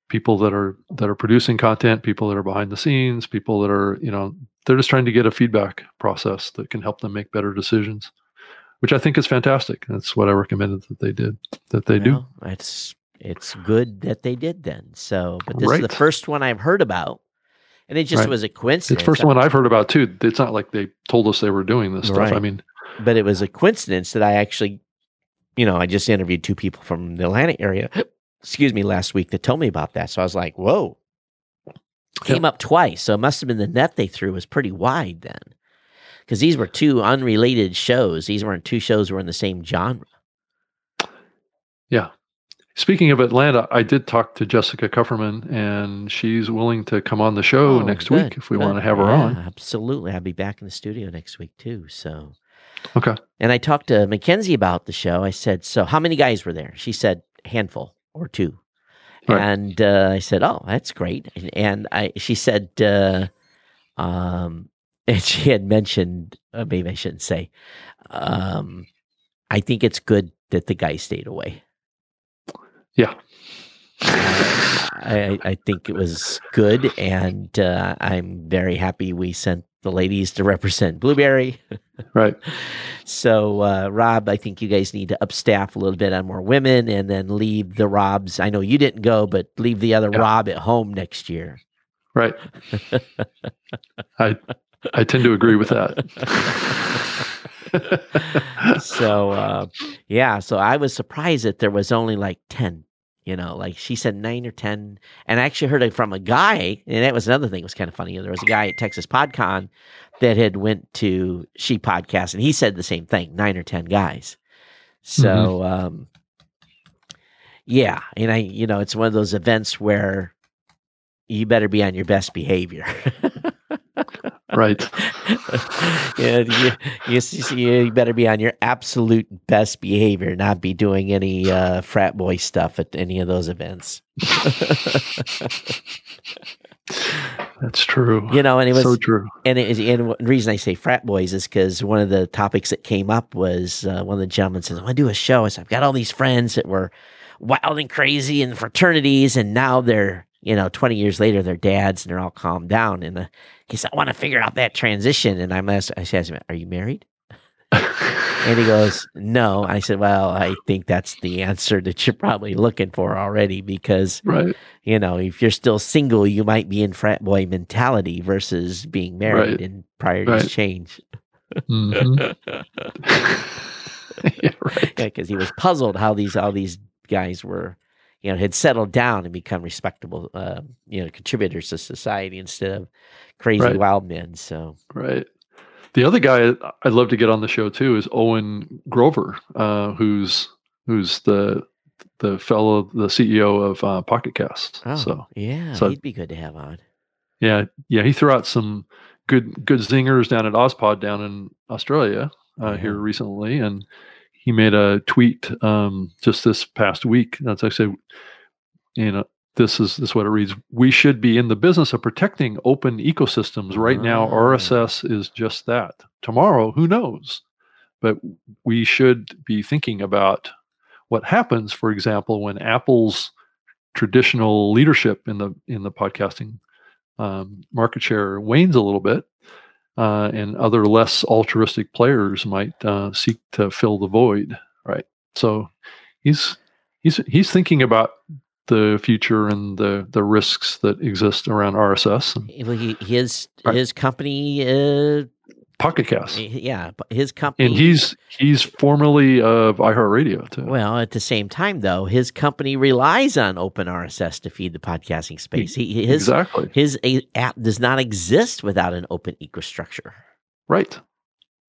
people that are that are producing content, people that are behind the scenes, people that are you know they're just trying to get a feedback process that can help them make better decisions, which I think is fantastic. That's what I recommended that they did that they well, do. It's it's good that they did then. So, but this right. is the first one I've heard about. and it just Right. was a coincidence. It's the first one I've heard about too. It's not like they told us they were doing this stuff. I mean, but it was a coincidence that I actually, you know, I just interviewed two people from the Atlanta area, excuse me, last week that told me about that. So I was like, whoa. Came up twice. So it must have been the net they threw was pretty wide then. Because these were two unrelated shows. These weren't two shows were in the same genre. yeah. Speaking of Atlanta, I did talk to Jessica Kupferman, and she's willing to come on the show Oh, next good, week if we good. want to have her Yeah, on. Absolutely. I'll be back in the studio next week too. So Okay. And I talked to Mackenzie about the show. I said, "So, how many guys were there?" She said, "Handful or two. Right. And uh, I said, "Oh, that's great." And, and I, she said, uh, um, and she had mentioned, uh, maybe I shouldn't say, um, I think it's good that the guy stayed away. Yeah. I, I think it was good, and uh, I'm very happy we sent the ladies to represent Blubrry. right. So, uh, Rob, I think you guys need to upstaff a little bit on more women and then leave the Robs. I know you didn't go, but leave the other Yeah. Rob at home next year. Right. I I tend to agree with that. so, uh, yeah, so I was surprised that there was only like 10. You know, like she said nine or 10. And I actually heard it from a guy, and that was another thing that was kind of funny. There was a guy at Texas PodCon that had went to She Podcast, and he said the same thing, nine or 10 guys. So, um, yeah, and I, you know, it's one of those events where you better be on your best behavior. right. yeah, you, you, you better be on your absolute best behavior, not be doing any uh, frat boy stuff at any of those events. That's true. You know, and it was so true. and it is, and the reason I say frat boys is because one of the topics that came up was uh, one of the gentlemen says, "I want to do a show." I said, "I've got all these friends that were wild and crazy in fraternities, and now they're you know, twenty years later, they're dads and they're all calmed down." And uh, he said, "I want to figure out that transition." And I'm asked, I said, "Are you married?" And he goes, No. I said, Well, I think that's the answer that you're probably looking for already because, right. you know, if you're still single, you might be in frat boy mentality versus being married Right. and priorities Right. change. Mhm. yeah, right. Because he was puzzled how these all these guys were, you know, had settled down and become respectable, uh, you know, contributors to society instead of crazy Right. wild men. So, Right. The other guy I'd love to get on the show too is Owen Grover, uh, who's who's the the fellow, the CEO of uh, Pocket Cast. oh, So yeah, so- he'd be good to have on. yeah, yeah, he threw out some good good zingers down at Ozpod down in Australia uh, Yeah. here recently, and he made a tweet um, just this past week. That's actually, you know, this is this is what it reads: We should be in the business of protecting open ecosystems. Right now. RSS is just that. Tomorrow, who knows? But we should be thinking about what happens, for example, when Apple's traditional leadership in the in the podcasting um, market share wanes a little bit, uh, and other less altruistic players might uh, seek to fill the void. Right. So he's he's he's thinking about the future and the the risks that exist around RSS and Well, he, his Right. his company, uh, Pocket Cast. yeah, his company. And he's he's formerly of iHeartRadio too. well, at the same time, though, his company relies on open RSS to feed the podcasting space. He, his exactly. his a- app does not exist without an open ecostructure. Right.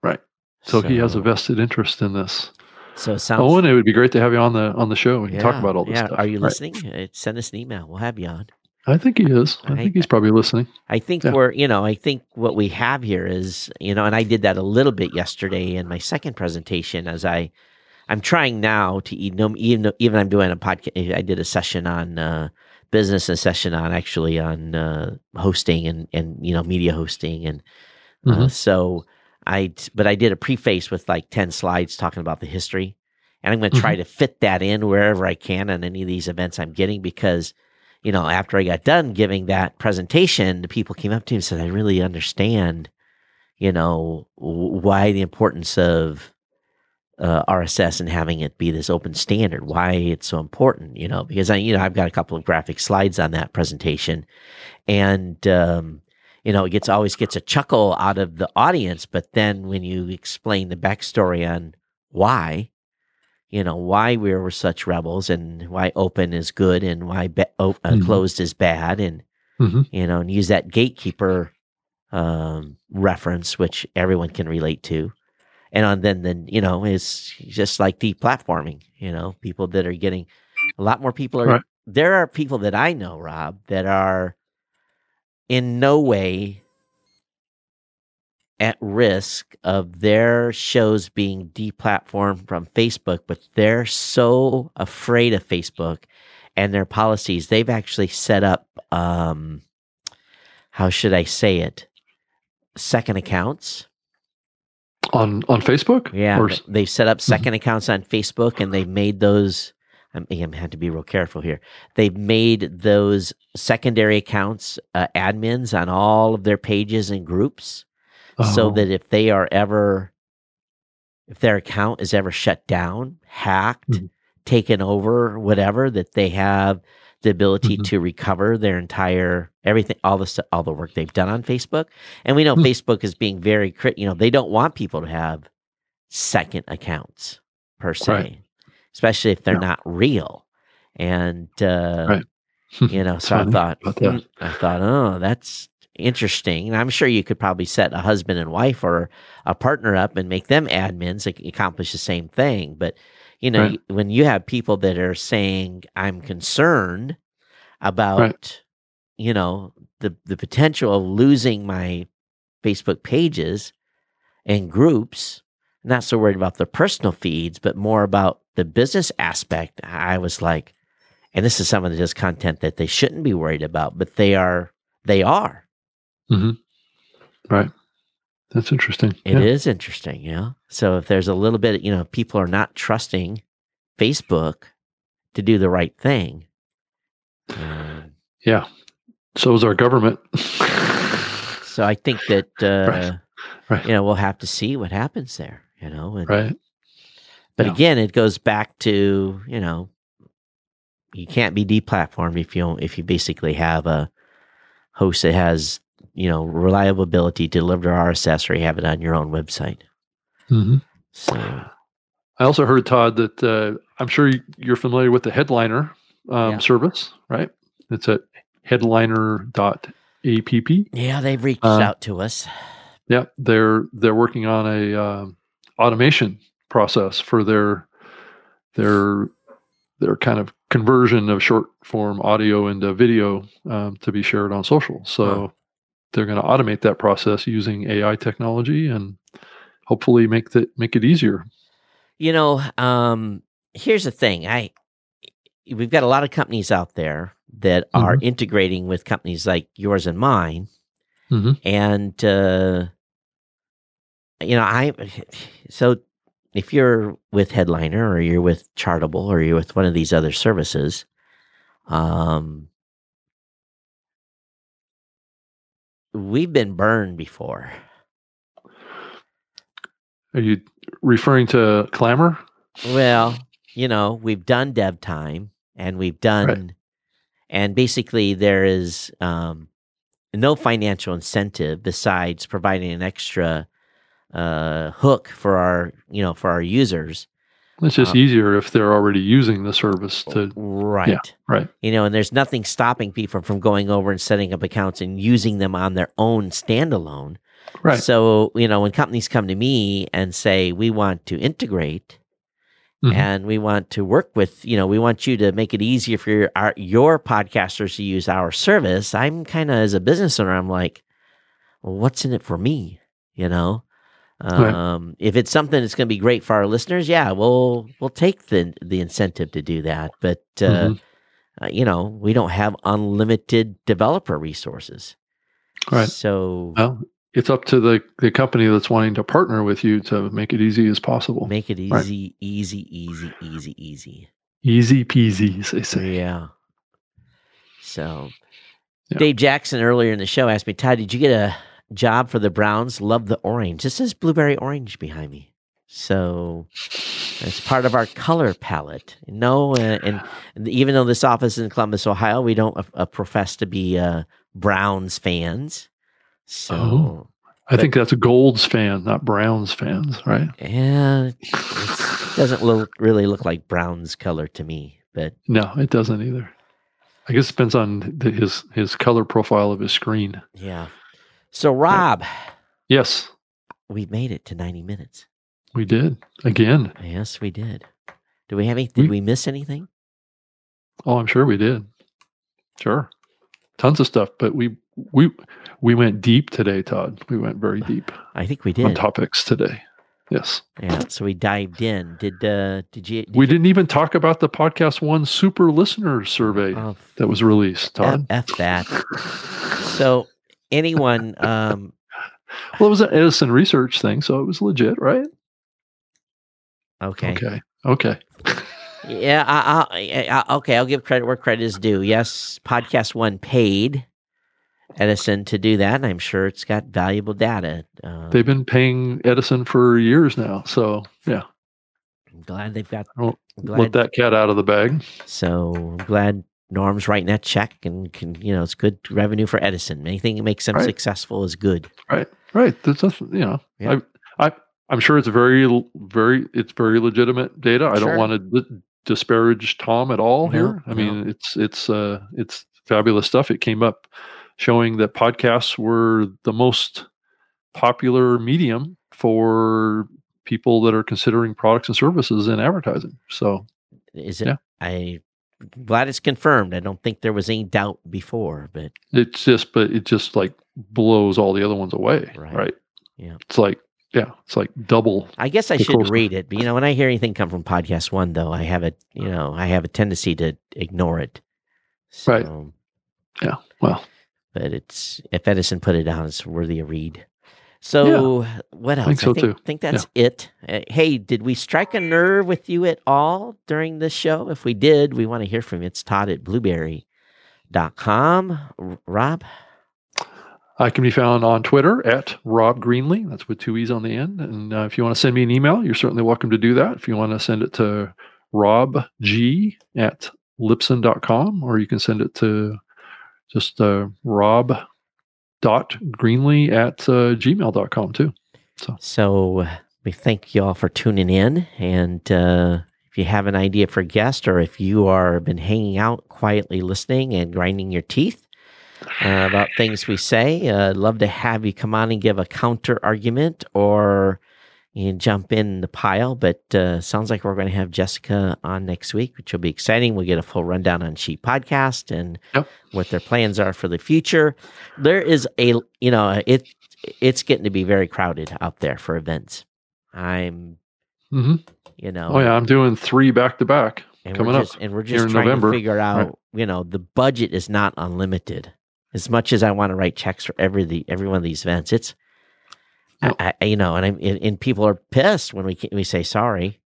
Right. So, he has a vested interest in this. So it sounds. Owen, it would be great to have you on the on the show. We can talk about all this yeah. stuff. Are you listening? Uh, Send us an email. We'll have you on. I think he is. I I- think he's probably listening. I think Yeah. we're, you know, I think what we have here is, you know, and I did that a little bit yesterday in my second presentation as I, I'm trying now to no, even, even I'm doing a podcast. I did a session on uh, business, a session on actually on uh, hosting and, and, you know, media hosting. And uh, Mhm. so I, but I did a preface with like 10 slides talking about the history. And I'm going to try to fit that in wherever I can on any of these events I'm getting because you know, after I got done giving that presentation, the people came up to me and said, I really understand, you know, why the importance of uh, RSS and having it be this open standard, why it's so important, you know, because I, you know, I've got a couple of graphic slides on that presentation. And, um, you know, it gets always gets a chuckle out of the audience. But then when you explain the backstory on why, you know, why we were such rebels and why open is good and why be- uh, mm-hmm. closed is bad, and mm-hmm. you know, and use that gatekeeper um, reference, which everyone can relate to. And on then, then you know, it's just like deplatforming. You know, people that are getting a lot more people are. Right. There are people that I know, Rob, that are in no way at risk of their shows being deplatformed from Facebook, but they're so afraid of Facebook and their policies. They've actually set up, um, how should I say it, second accounts on on Facebook. Yeah, or... they've set up 2nd mm-hmm. accounts on Facebook, and they've made those. I'm, I'm had to be real careful here. They've made those secondary accounts uh, admins on all of their pages and groups, oh. so that if they are ever, if their account is ever shut down, hacked, mm-hmm. taken over, whatever, that they have the ability mm-hmm. to recover their entire everything, all the all the work they've done on Facebook. And we know mm-hmm. Facebook is being very crit. You know, they don't want people to have second accounts per se, right. especially if they're yeah. not real. And uh, right. you know, so I thought, mm, I thought, oh, that's interesting. And I'm sure you could probably set a husband and wife or a partner up and make them admins accomplish the same thing. But you know, right. when you have people that are saying, I'm concerned about, right. you know, the, the potential of losing my Facebook pages and groups, not so worried about the personal feeds, but more about the business aspect, I was like, and this is some of the just content that they shouldn't be worried about, but they are, they are. Mm-hmm. Right. That's interesting. It yeah. is interesting, yeah. So if there's a little bit, you know, people are not trusting Facebook to do the right thing. Um, yeah. So is our government. so I think that uh, right. Right. you know we'll have to see what happens there. You know, and, right. But yeah. again, it goes back to you know you can't be deplatformed if you if you basically have a host that has you know, reliable ability to deliver to RSS or you have it on your own website. Mm-hmm. So, I also heard Todd that uh, I'm sure you're familiar with the Headliner um, yeah. service, right? It's at headliner.app. Yeah, they've reached uh, out to us. Yeah, they're they're working on a uh, automation process for their their their kind of conversion of short form audio into video um, to be shared on social. So they're going to automate that process using AI technology and hopefully make that make it easier. You know, um, here's the thing. I we've got a lot of companies out there that are mm-hmm. integrating with companies like yours and mine, mm-hmm. and uh, you know, I so if you're with Headliner or you're with Chartable or you're with one of these other services, um, we've been burned before. Are you referring to Clammr? Well, you know, we've done dev time and we've done, right. and basically there is um, no financial incentive besides providing an extra uh, hook for our, you know, for our users it's just um, easier if they're already using the service to right, yeah, right. You know, and there's nothing stopping people from going over and setting up accounts and using them on their own standalone. Right. So you know, when companies come to me and say we want to integrate, mm-hmm. and we want to work with, you know, we want you to make it easier for your our, your podcasters to use our service. I'm kind of as a business owner, I'm like, well, what's in it for me? You know, um, right. If it's something that's going to be great for our listeners, yeah, we'll we'll take the the incentive to do that. But uh, mm-hmm. uh, you know, we don't have unlimited developer resources. Right. So well, it's up to the the company that's wanting to partner with you to make it easy as possible. Make it easy, right. easy, easy, easy, easy. Easy peasy, as they say. Yeah. So, yeah. Dave Jackson earlier in the show asked me, Todd, did you get a job for the Browns. Love the orange. This is Blubrry orange behind me. So it's part of our color palette. No, and, and, even though this office is in Columbus, Ohio, we don't uh, profess to be uh, Browns fans. So Oh. I think that's a Golds fan, not Browns fans, right? yeah, it doesn't look really look like Brown's color to me. But No, it doesn't either. I guess it depends on the, his his color profile of his screen. yeah. So Rob, Yes, we made it to ninety minutes. we did again. Yes, we did. Do we have any? Did we miss anything? Oh, I'm sure we did. Sure, tons of stuff, but we we we went deep today, Todd. We went very deep I think we did on topics today. Yes, Yeah. So we dived in. Did uh did you? Did we you, didn't even talk about the podcast one super listener survey Oh, that was released, F, Todd. F that. So anyone um Well, it was an Edison research thing, so it was legit, right? okay. Okay. Okay. Yeah, I, I, I, okay, I'll give credit where credit is due. Yes, podcast one paid Edison to do that, and I'm sure it's got valuable data. Uh, They've been paying Edison for years now, so yeah, I'm glad they've got. I'm let that cat out of the bag. so I'm glad Norm's writing that check, and can you know it's good revenue for Edison. Anything that makes them Right. successful is good. Right. There's nothing, you know, Yeah. I, I, I'm sure it's very, very, it's very legitimate data. I Sure. don't want to d- disparage Tom at all No, here. I mean, it's, it's, uh, it's fabulous stuff. It came up showing that podcasts were the most popular medium for people that are considering products and services in advertising. So Is it? Yeah. I glad it's confirmed. I don't think there was any doubt before, but it's just, but it just like blows all the other ones away. Right. Right. Yeah. It's like, yeah, it's like double. I guess I should course- read it. But you know, when I hear anything come from podcast one, though, I have a you know I have a tendency to ignore it. So, Right. Yeah. Well, But it's if Edison put it down, it's worthy of read. So what else? think so, think, too. think that's it. Uh, hey, did we strike a nerve with you at all during this show? If we did, we want to hear from you. It's Todd at blubrry.com. R- Rob? I can be found on Twitter at Rob Greenlee. That's with two E's on the end. And uh, if you want to send me an email, you're certainly welcome to do that. If you want to send it to robg at libsyn.com, or you can send it to just uh, rob dot greenlee at uh, gmail.com too. So uh, we thank you all for tuning in. And uh, if you have an idea for a guest, or if you are been hanging out quietly listening and grinding your teeth uh, about things we say, uh, love to have you come on and give a counter argument or can jump in the pile. But uh, sounds like we're going to have Jessica on next week, which will be exciting. We'll get a full rundown on She Podcast and Yep. what their plans are for the future. There is a, you know, it it's getting to be very crowded out there for events. I'm, hmm you know, Oh, yeah. I'm doing three back to back. coming we're up and we're just in trying November. to figure out, you know, the budget is not unlimited. As much as I want to write checks for every the every one of these events, it's, Yep. I, I, you know, and I'm and, and people are pissed when we can, we say sorry,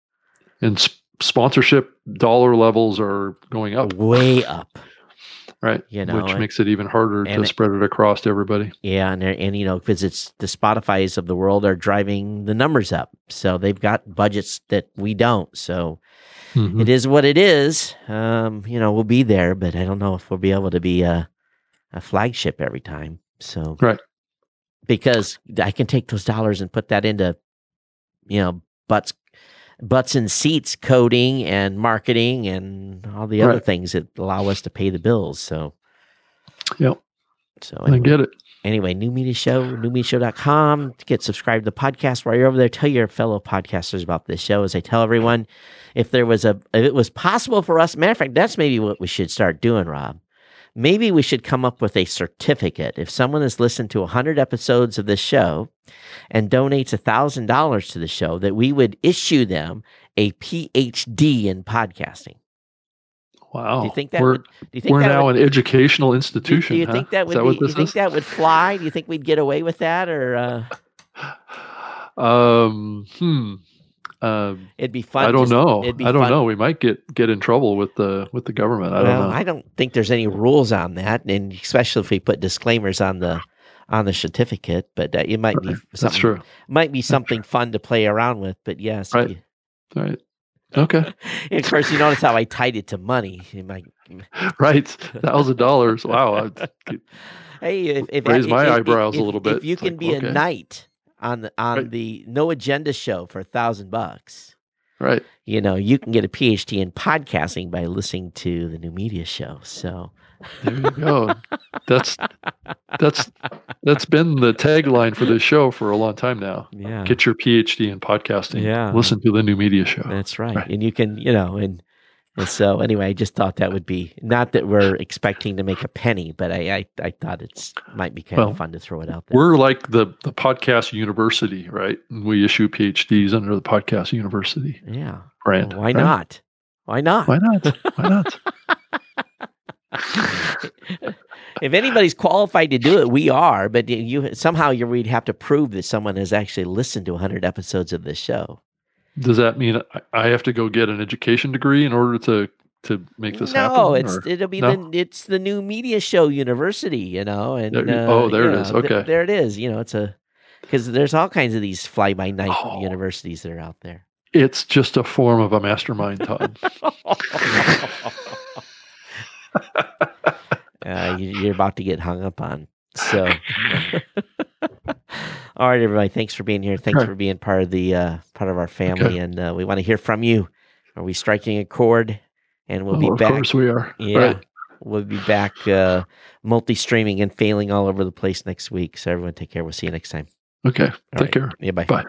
And s- sponsorship dollar levels are going up, way up, right? you know, Which and- makes it even harder to spread it across to everybody. Yeah, and and you know, because it's the Spotify's of the world are driving the numbers up, so they've got budgets that we don't. So Mhm. it is what it is. Um, you know, we'll be there, but I don't know if we'll be able to be a a flagship every time. So Right. Because I can take those dollars and put that into, you know, butts butts and seats coding and marketing and all the other things that allow us to pay the bills. So Yep. so I anyway get it. anyway, New Media Show, newmediashow.com. Get subscribed to the podcast while you're over there. Tell your fellow podcasters about this show. As I tell everyone, if there was a, if it was possible for us, matter of fact, that's maybe what we should start doing, Rob. Maybe we should come up with a certificate. If someone has listened to 100 episodes of this show and donates $1,000 to the show, that we would issue them a PhD in podcasting. Wow. Do you think that we're, would, do you think we're now would, an educational do, institution. do you huh? think that would that be, do you think that would fly? Do you think we'd get away with that or, uh, Um, hmm. Um, It'd be fun. I don't just- know. it'd be I don't fun- know. We might get get in trouble with the with the government. I don't know. I don't think there's any rules on that, and especially if we put disclaimers on the on the certificate. But uh, it might be Right. something. That's true. Might be something fun to play around with. But yes, Right. you- right. Okay. and of course, you notice how I tied it to money. Might- Right. Thousand dollars. Wow. Hey, if, if raise if, my if, eyebrows a little bit. If you It's can like, be okay. a knight on the on Right. the no agenda show for a thousand bucks, right. you know, you can get a PhD in podcasting by listening to the new media show. So There you go. that's that's that's been the tagline for this show for a long time now. yeah, Get your PhD in podcasting. Yeah. Listen to the new media show. that's right. Right. And you can, you know, and and so anyway, I just thought that would be not that we're expecting to make a penny, but I I, I thought it's might be kind Well, of fun to throw it out there. We're like the the podcast university, right? And we issue PhDs under the podcast university Yeah. brand. Well, why right? not? Why not? Why not? Why not? if anybody's qualified to do it, we are. But you somehow you we'd have to prove that someone has actually listened to 100 episodes of this show. Does that mean I- have to go get an education degree in order to to make this happen? no, it's or- it'll be No? the it's the new media show university, you know. And There uh, oh, there it is. know, th- Okay. there it is. You know, it's a because there's all kinds of these fly by night Oh. universities that are out there. it's just a form of a mastermind, Todd. uh, you, you're about to get hung up on. So, all right, everybody. Thanks for being here. Thanks for being part of the uh, part of our family, and uh, we want to hear from you. Are we striking a chord? And we'll Oh, be of back. Of course we are. Yeah, Right. we'll be back uh, multi-streaming and failing all over the place next week. So everyone, take care. We'll see you next time. Okay. All Take right. care. Yeah, bye. Bye.